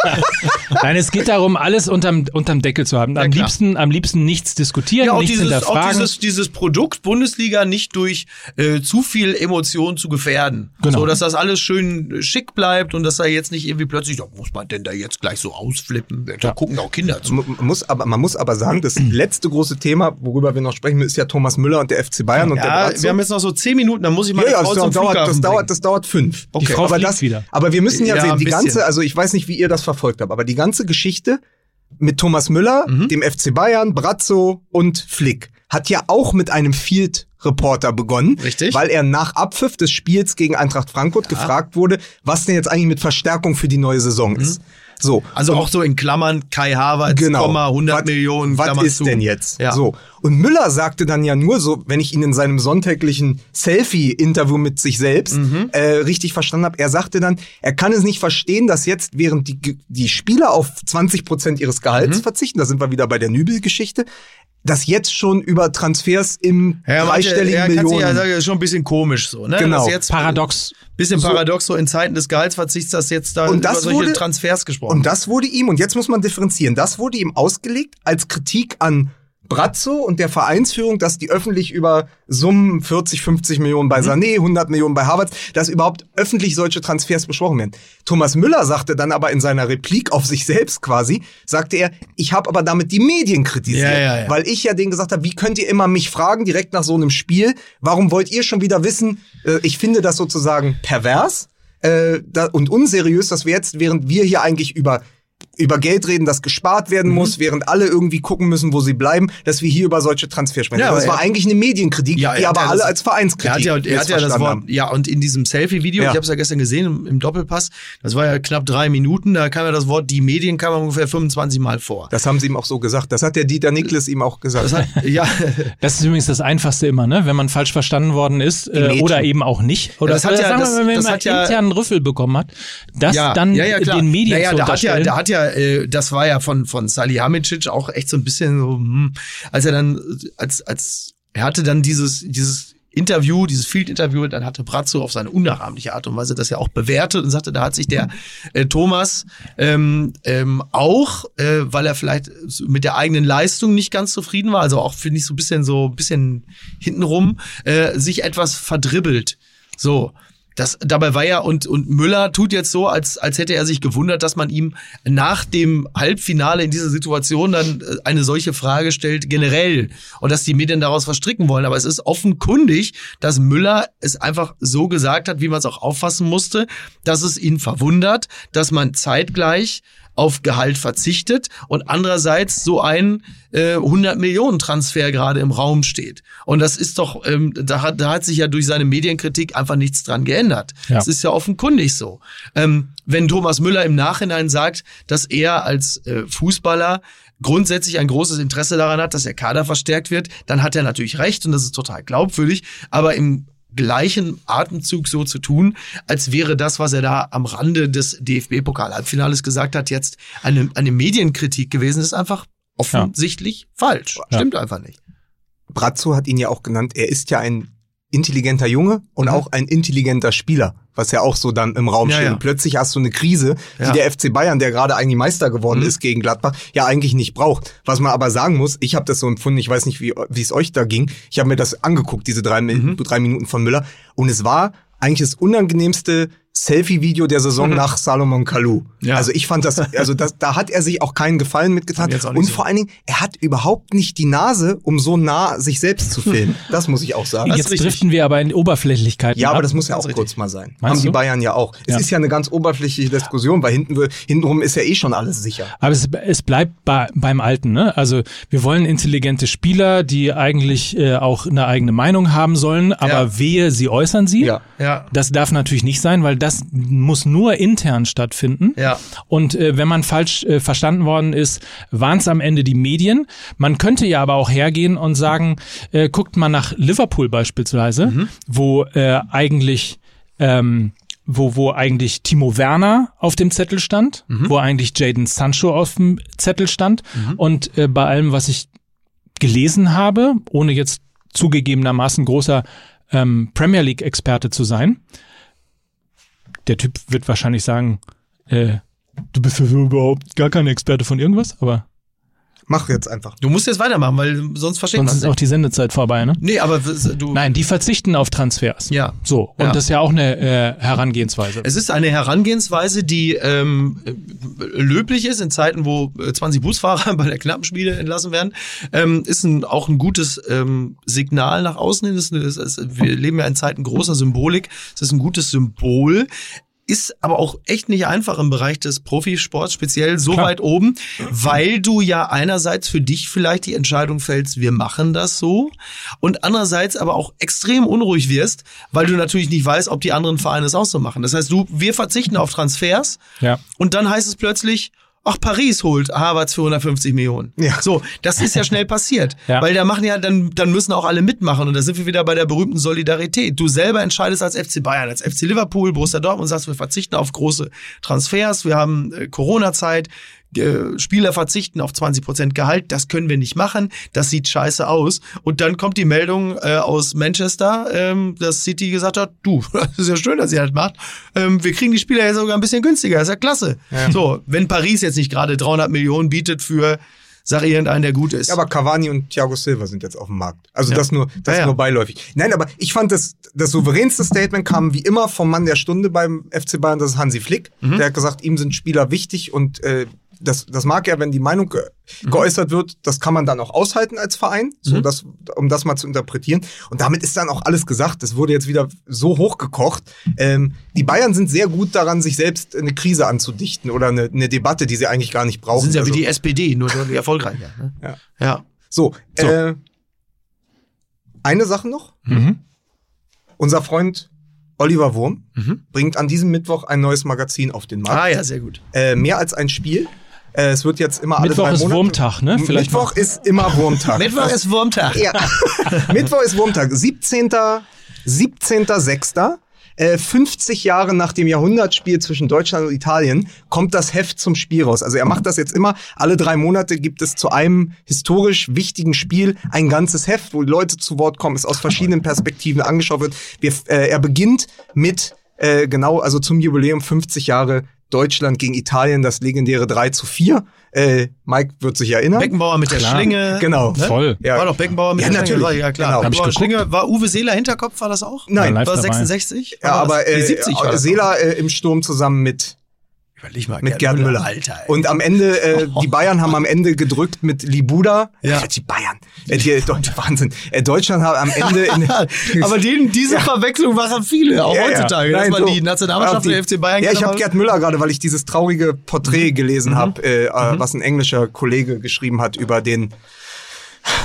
Nein, es geht darum, alles unterm, unterm Deckel zu haben. Am Ja, liebsten, am liebsten nichts diskutieren, Ja, auch nichts dieses, auch hinterfragen. dieses, dieses Produkt Bundesliga nicht durch äh, zu viel Emotion zu gefährden. Genau. So, dass das alles schön schick bleibt und dass da jetzt nicht irgendwie plötzlich, da muss man denn da jetzt gleich so ausflippen. Da gucken auch Kinder zu. Man muss aber, man muss aber sagen, das letzte große Thema, worüber wir noch sprechen, ist ja Thomas Müller und der FC Bayern und der Ja, Brazzo. wir haben jetzt noch so zehn Minuten, dann muss ich mal Ja, ja, das zum dauert, das dauert, das dauert fünf. Okay. Die Frau aber das, wieder. aber wir müssen ja, Ja, sehen, die bisschen. ganze, also ich weiß nicht, wie ihr das verfolgt habt, aber die ganze Geschichte mit Thomas Müller, Mhm. dem FC Bayern, Brazzo und Flick hat ja auch mit einem Field-Reporter begonnen. Richtig. Weil er nach Abpfiff des Spiels gegen Eintracht Frankfurt gefragt wurde, was denn jetzt eigentlich mit Verstärkung für die neue Saison ist. So. Also auch so in Klammern Kai Havertz, Genau. Komma, 100 Was- Millionen. Was ist zu. denn jetzt? Ja. So. Und Müller sagte dann ja nur so, wenn ich ihn in seinem sonntäglichen Selfie-Interview mit sich selbst Mhm. äh, richtig verstanden habe, er sagte dann, er kann es nicht verstehen, dass jetzt, während die, die Spieler auf 20 Prozent ihres Gehalts Mhm. verzichten, da sind wir wieder bei der Nübel-Geschichte, dass jetzt schon über Transfers im Ja, dreistelligen ja, Millionen. Ja, sagen, das ist schon ein bisschen komisch so, ne? Genau. Jetzt Paradox. Bisschen paradox so in Zeiten des Gehaltsverzichts, dass jetzt da Und das über solche wurde- Transfers gesprochen Und das wurde ihm, und jetzt muss man differenzieren, das wurde ihm ausgelegt als Kritik an Brazzo und der Vereinsführung, dass die öffentlich über Summen 40, 50 Millionen bei Sané, 100 Millionen bei Havertz, dass überhaupt öffentlich solche Transfers besprochen werden. Thomas Müller sagte dann aber in seiner Replik auf sich selbst quasi, sagte er, ich habe aber damit die Medien kritisiert, Ja, ja, ja. weil ich ja denen gesagt habe, wie könnt ihr immer mich fragen direkt nach so einem Spiel, warum wollt ihr schon wieder wissen, äh, ich finde das sozusagen pervers äh, und unseriös, dass wir jetzt, während wir hier eigentlich über über Geld reden, das gespart Mhm. werden muss, während alle irgendwie gucken müssen, wo sie bleiben, dass wir hier über solche Transfers sprechen. Ja, Also das war eigentlich eine Medienkritik, Ja, die er aber ja alle das- als Vereinskritik Er hat ja, er hat ja das Wort, haben. ja, und in diesem Selfie-Video, Ja. ich habe es ja gestern gesehen im, im Doppelpass, das war ja knapp drei Minuten, da kam ja das Wort, die Medien kam ungefähr 25 Mal vor. Das haben sie ihm auch so gesagt. Das hat der Dieter Niklas ihm auch gesagt. Das hat, ja, Das ist übrigens das Einfachste immer, ne? Wenn man falsch verstanden worden ist äh, oder eben auch nicht. Oder das hat oder ja- sagen wir das- mal, wenn das man hat ja- internen Rüffel bekommen hat, das ja, dann ja, ja, klar. den Medien naja, zu da hat ja, da hat ja, äh, das war ja von von Salihamidzic auch echt so ein bisschen so, hm, als er dann als als er hatte dann dieses dieses Interview, dieses Field-Interview, dann hatte Brazzo auf seine unnachahmliche Art und Weise das ja auch bewertet und sagte, da hat sich der äh, Thomas ähm, ähm, auch, äh, weil er vielleicht mit der eigenen Leistung nicht ganz zufrieden war, also auch finde ich so ein bisschen so ein bisschen hintenrum, äh, sich etwas verdribbelt. So. Das, dabei war ja, und, und Müller tut jetzt so, als, als hätte er sich gewundert, dass man ihm nach dem Halbfinale in dieser Situation dann äh, eine solche Frage stellt, generell. Und dass die Medien daraus verstricken wollen. Aber es ist offenkundig, dass Müller es einfach so gesagt hat, wie man es auch auffassen musste, dass es ihn verwundert, dass man zeitgleich auf Gehalt verzichtet und andererseits so ein äh, 100 Millionen Transfer gerade im Raum steht. Und das ist doch, ähm, da, hat, da hat sich ja durch seine Medienkritik einfach nichts dran geändert. Ja. Das ist ja offenkundig so. Ähm, wenn Thomas Müller im Nachhinein sagt, dass er als äh, Fußballer grundsätzlich ein großes Interesse daran hat, dass der Kader verstärkt wird, dann hat er natürlich recht und das ist total glaubwürdig. Aber im gleichen Atemzug so zu tun, als wäre das, was er da am Rande des DFB-Pokal-Halbfinales gesagt hat, jetzt eine, eine Medienkritik gewesen, ist einfach offensichtlich falsch. Ja. Stimmt einfach nicht. Brazzo hat ihn ja auch genannt, er ist ja ein intelligenter Junge und Mhm. auch ein intelligenter Spieler, was ja auch so dann im Raum Ja, steht. ja. Und plötzlich hast du eine Krise, die Ja. der FC Bayern, der gerade eigentlich Meister geworden Mhm. ist gegen Gladbach, ja eigentlich nicht braucht. Was man aber sagen muss, ich habe das so empfunden, ich weiß nicht, wie es euch da ging. Ich habe mir das angeguckt, diese drei, Mhm. drei Minuten von Müller, und es war eigentlich das unangenehmste Selfie-Video der Saison nach Salomon Kalou. Mhm. Ja. Also ich fand das, also das, da hat er sich auch keinen Gefallen mitgetan. Und so. vor allen Dingen, er hat überhaupt nicht die Nase, um so nah sich selbst zu filmen. Das muss ich auch sagen. Jetzt driften wir aber in Oberflächlichkeiten Ja, aber ab. das muss ja auch kurz mal sein. Meinst Haben die du? Bayern ja auch. Es Ja. ist ja eine ganz oberflächliche Diskussion, weil hinten, hintenrum ist ja eh schon alles sicher. Aber es, es bleibt bei, beim Alten. Ne? Also wir wollen intelligente Spieler, die eigentlich äh, auch eine eigene Meinung haben sollen, aber Ja. wehe, sie äußern sie. Ja. Ja. Das darf natürlich nicht sein, weil das muss nur intern stattfinden. Ja. Und äh, wenn man falsch äh, verstanden worden ist, waren es am Ende die Medien. Man könnte ja aber auch hergehen und sagen, äh, guckt mal nach Liverpool beispielsweise, Mhm. wo äh, eigentlich ähm, wo, wo eigentlich Timo Werner auf dem Zettel stand, Mhm. wo eigentlich Jaden Sancho auf dem Zettel stand. Und äh, bei allem, was ich gelesen habe, ohne jetzt zugegebenermaßen großer ähm, Premier League-Experte zu sein, der Typ wird wahrscheinlich sagen, äh, du bist ja überhaupt gar kein Experte von irgendwas, aber Mach jetzt einfach. Du musst jetzt weitermachen, weil sonst versteht man sonst es ist auch die Sendezeit vorbei, ne? Nee, aber du. Nein, die verzichten auf Transfers. Ja. So, und Ja. das ist ja auch eine äh, Herangehensweise. Es ist eine Herangehensweise, die ähm, äh, löblich ist in Zeiten, wo äh, 20 Busfahrer bei der Knappenspiele entlassen werden. Ähm, ist ein, auch ein gutes ähm, Signal nach außen hin. Ist, eine- ist, wir leben ja in Zeiten großer Symbolik. Es ist ein gutes Symbol. Ist aber auch echt nicht einfach im Bereich des Profisports, speziell so Klar. weit oben, weil du ja einerseits für dich vielleicht die Entscheidung fällst, wir machen das so und andererseits aber auch extrem unruhig wirst, weil du natürlich nicht weißt, ob die anderen Vereine es auch so machen. Das heißt, du, wir verzichten auf Transfers Ja. und dann heißt es plötzlich, ach, Paris holt Harvards für 150 Millionen. Ja. So, das ist ja schnell passiert. Ja. Weil da machen ja, dann, dann müssen auch alle mitmachen. Und da sind wir wieder bei der berühmten Solidarität. Du selber entscheidest als FC Bayern, als FC Liverpool, Borussia Dortmund, sagst, wir verzichten auf große Transfers, wir haben äh, Corona-Zeit, äh, Spieler verzichten auf 20 Prozent Gehalt, das können wir nicht machen, das sieht scheiße aus. Und dann kommt die Meldung äh, aus Manchester, ähm, dass City gesagt hat, du, das ist ja schön, dass ihr das macht, ähm, wir kriegen die Spieler ja sogar ein bisschen günstiger, das ist ja klasse. So, wenn Paris jetzt nicht gerade 300 Millionen bietet für, sag irgendeinen, der gut ist. Ja, aber Cavani und Thiago Silva sind jetzt auf dem Markt. Also Ja. das nur, das Ja, ja. nur beiläufig. Nein, aber ich fand das, das souveränste Statement kam wie immer vom Mann der Stunde beim FC Bayern, das ist Hansi Flick. Mhm. Der hat gesagt, ihm sind Spieler wichtig und äh, das, das mag er, wenn die Meinung ge Mhm. geäußert wird, das kann man dann auch aushalten als Verein, so das, um das mal zu interpretieren. Und damit ist dann auch alles gesagt. Das wurde jetzt wieder so hochgekocht. Ähm, die Bayern sind sehr gut daran, sich selbst eine Krise anzudichten oder eine, eine Debatte, die sie eigentlich gar nicht brauchen. sind ja wie Also- die SPD, nur die erfolgreicher. Ne? Ja. ja. So, So. Äh, eine Sache noch. Mhm. Unser Freund Oliver Wurm bringt an diesem Mittwoch ein neues Magazin auf den Markt. Ah ja, sehr gut. Äh, mehr als ein Spiel. Äh, es wird jetzt immer alle Mittwoch drei ist Monate. Wurmtag, ne? Vielleicht Mittwoch ist immer Wurmtag. Mittwoch ist Wurmtag. ja. Mittwoch ist Wurmtag. 17. 17.06. Äh, 50 Jahre nach dem Jahrhundertspiel zwischen Deutschland und Italien kommt das Heft zum Spiel raus. Also er macht das jetzt immer. Alle drei Monate gibt es zu einem historisch wichtigen Spiel ein ganzes Heft, wo Leute zu Wort kommen, es aus verschiedenen Perspektiven angeschaut wird. Wir, äh, er beginnt mit äh, genau, also zum Jubiläum 50 Jahre Deutschland gegen Italien, das legendäre 3 zu 4. Äh, Mike wird sich erinnern. Beckenbauer mit der Klar. Schlinge. Genau. Ne? Voll. Ja. War doch Beckenbauer mit Ja, der natürlich. Schlinge. War, ja, klar. Genau. Hab ich Beckenbauer. Schlinge. War Uwe Seeler Hinterkopf, war das auch? Nein, War dabei. 66? Ja, aber äh, Nee, 70 war das. Seela äh, im Sturm zusammen mit Überleg mal, mit Gerd Müller. Alter. ey. Und am Ende, äh, die Bayern haben am Ende gedrückt mit Libuda. Ja. Äh, Die Bayern. Äh, die, Deutsch, Wahnsinn. Äh, Deutschland hat am Ende in, aber den, diese Verwechslung machen viele, auch Ja, ja. heutzutage. dass Nein, man so. die Nationalmannschaft die- der FC Bayern Ja, ich habe Gerd Müller gerade, weil ich dieses traurige Porträt gelesen habe, äh, Mhm. äh, was ein englischer Kollege geschrieben hat über den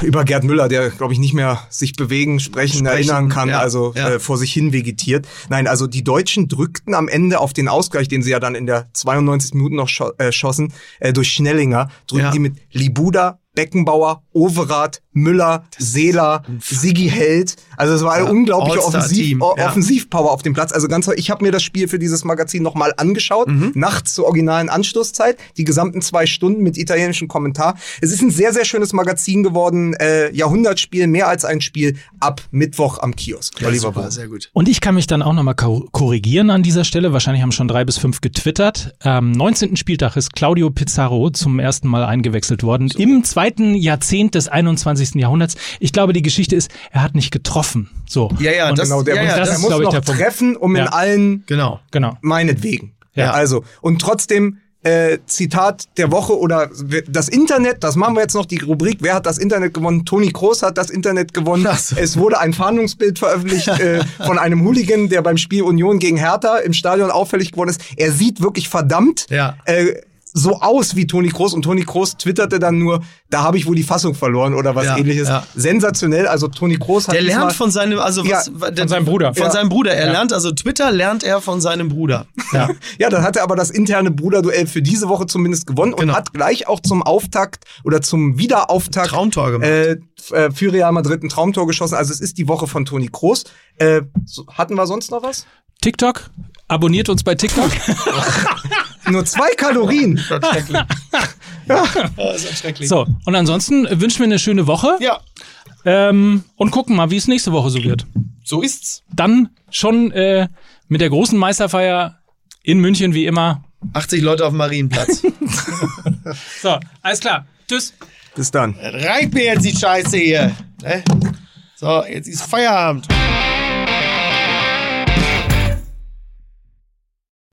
über Gerd Müller, der glaube ich nicht mehr sich bewegen, sprechen, Sprechen, erinnern kann, ja, also ja. Äh, vor sich hin vegetiert. Nein, also die Deutschen drückten am Ende auf den Ausgleich, den sie ja dann in der 92 Minuten noch scho äh, schossen, äh, durch Schnellinger, drückten Ja. die mit Libuda, Beckenbauer, Overath, Müller, Seeler, Sigi Held. Also es war eine Ja, unglaubliche Offensiv, ja. Offensivpower auf dem Platz. Also ganz, ich habe mir das Spiel für dieses Magazin nochmal angeschaut, Mhm. nachts zur originalen Anschlusszeit, die gesamten zwei Stunden mit italienischem Kommentar. Es ist ein sehr, sehr schönes Magazin geworden. Äh, Jahrhundertspiel, mehr als ein Spiel, ab Mittwoch am Kiosk. Ja, Oliver super, Wurm. sehr gut. Und ich kann mich dann auch nochmal korrigieren an dieser Stelle. Wahrscheinlich haben schon drei bis fünf getwittert. Am 19. Spieltag ist Claudio Pizarro zum ersten Mal eingewechselt worden. Im zweiten Jahrzehnt des 21. Jahrhunderts. Ich glaube, die Geschichte ist, er hat nicht getroffen. So. Ja, ja, Und das, Genau, der, ja, muss, ja, das er ist, muss ich, noch treffen, um in Ja. allen genau. Genau. meinetwegen. Ja. Also, und trotzdem, äh, Zitat der Woche oder das Internet, das machen wir jetzt noch, die Rubrik, wer hat das Internet gewonnen? Toni Kroos hat das Internet gewonnen. So. Es wurde ein Fahndungsbild veröffentlicht äh, von einem Hooligan, der beim Spiel Union gegen Hertha im Stadion auffällig geworden ist. Er sieht wirklich verdammt Ja. äh, so aus wie Toni Kroos und Toni Kroos twitterte dann nur, da habe ich wohl die Fassung verloren oder was Ja, ähnliches. ja. Sensationell, also Toni Kroos hat Der lernt von seinem, also Ja, was, von der, seinem Bruder. Von Ja. seinem Bruder. Er Ja. lernt, also Twitter lernt er von seinem Bruder. Ja. Ja, dann hat er aber das interne Bruderduell für diese Woche zumindest gewonnen Genau. und hat gleich auch zum Auftakt oder zum Wiederauftakt Traumtor gemacht. Äh, äh, für Real Madrid ein Traumtor geschossen. Also es ist die Woche von Toni Kroos. Äh, so, hatten wir sonst noch was? TikTok? Abonniert uns bei TikTok. Nur zwei Kalorien. Das ist schrecklich. so. Und ansonsten wünschen wir eine schöne Woche. Ja, Ähm, und gucken mal, wie es nächste Woche so wird. so ist's. Dann schon äh, mit der großen Meisterfeier in München wie immer. 80 Leute auf dem Marienplatz. So, alles klar. Tschüss. Bis dann. Reicht mir jetzt die Scheiße hier. Ne? So, jetzt ist Feierabend.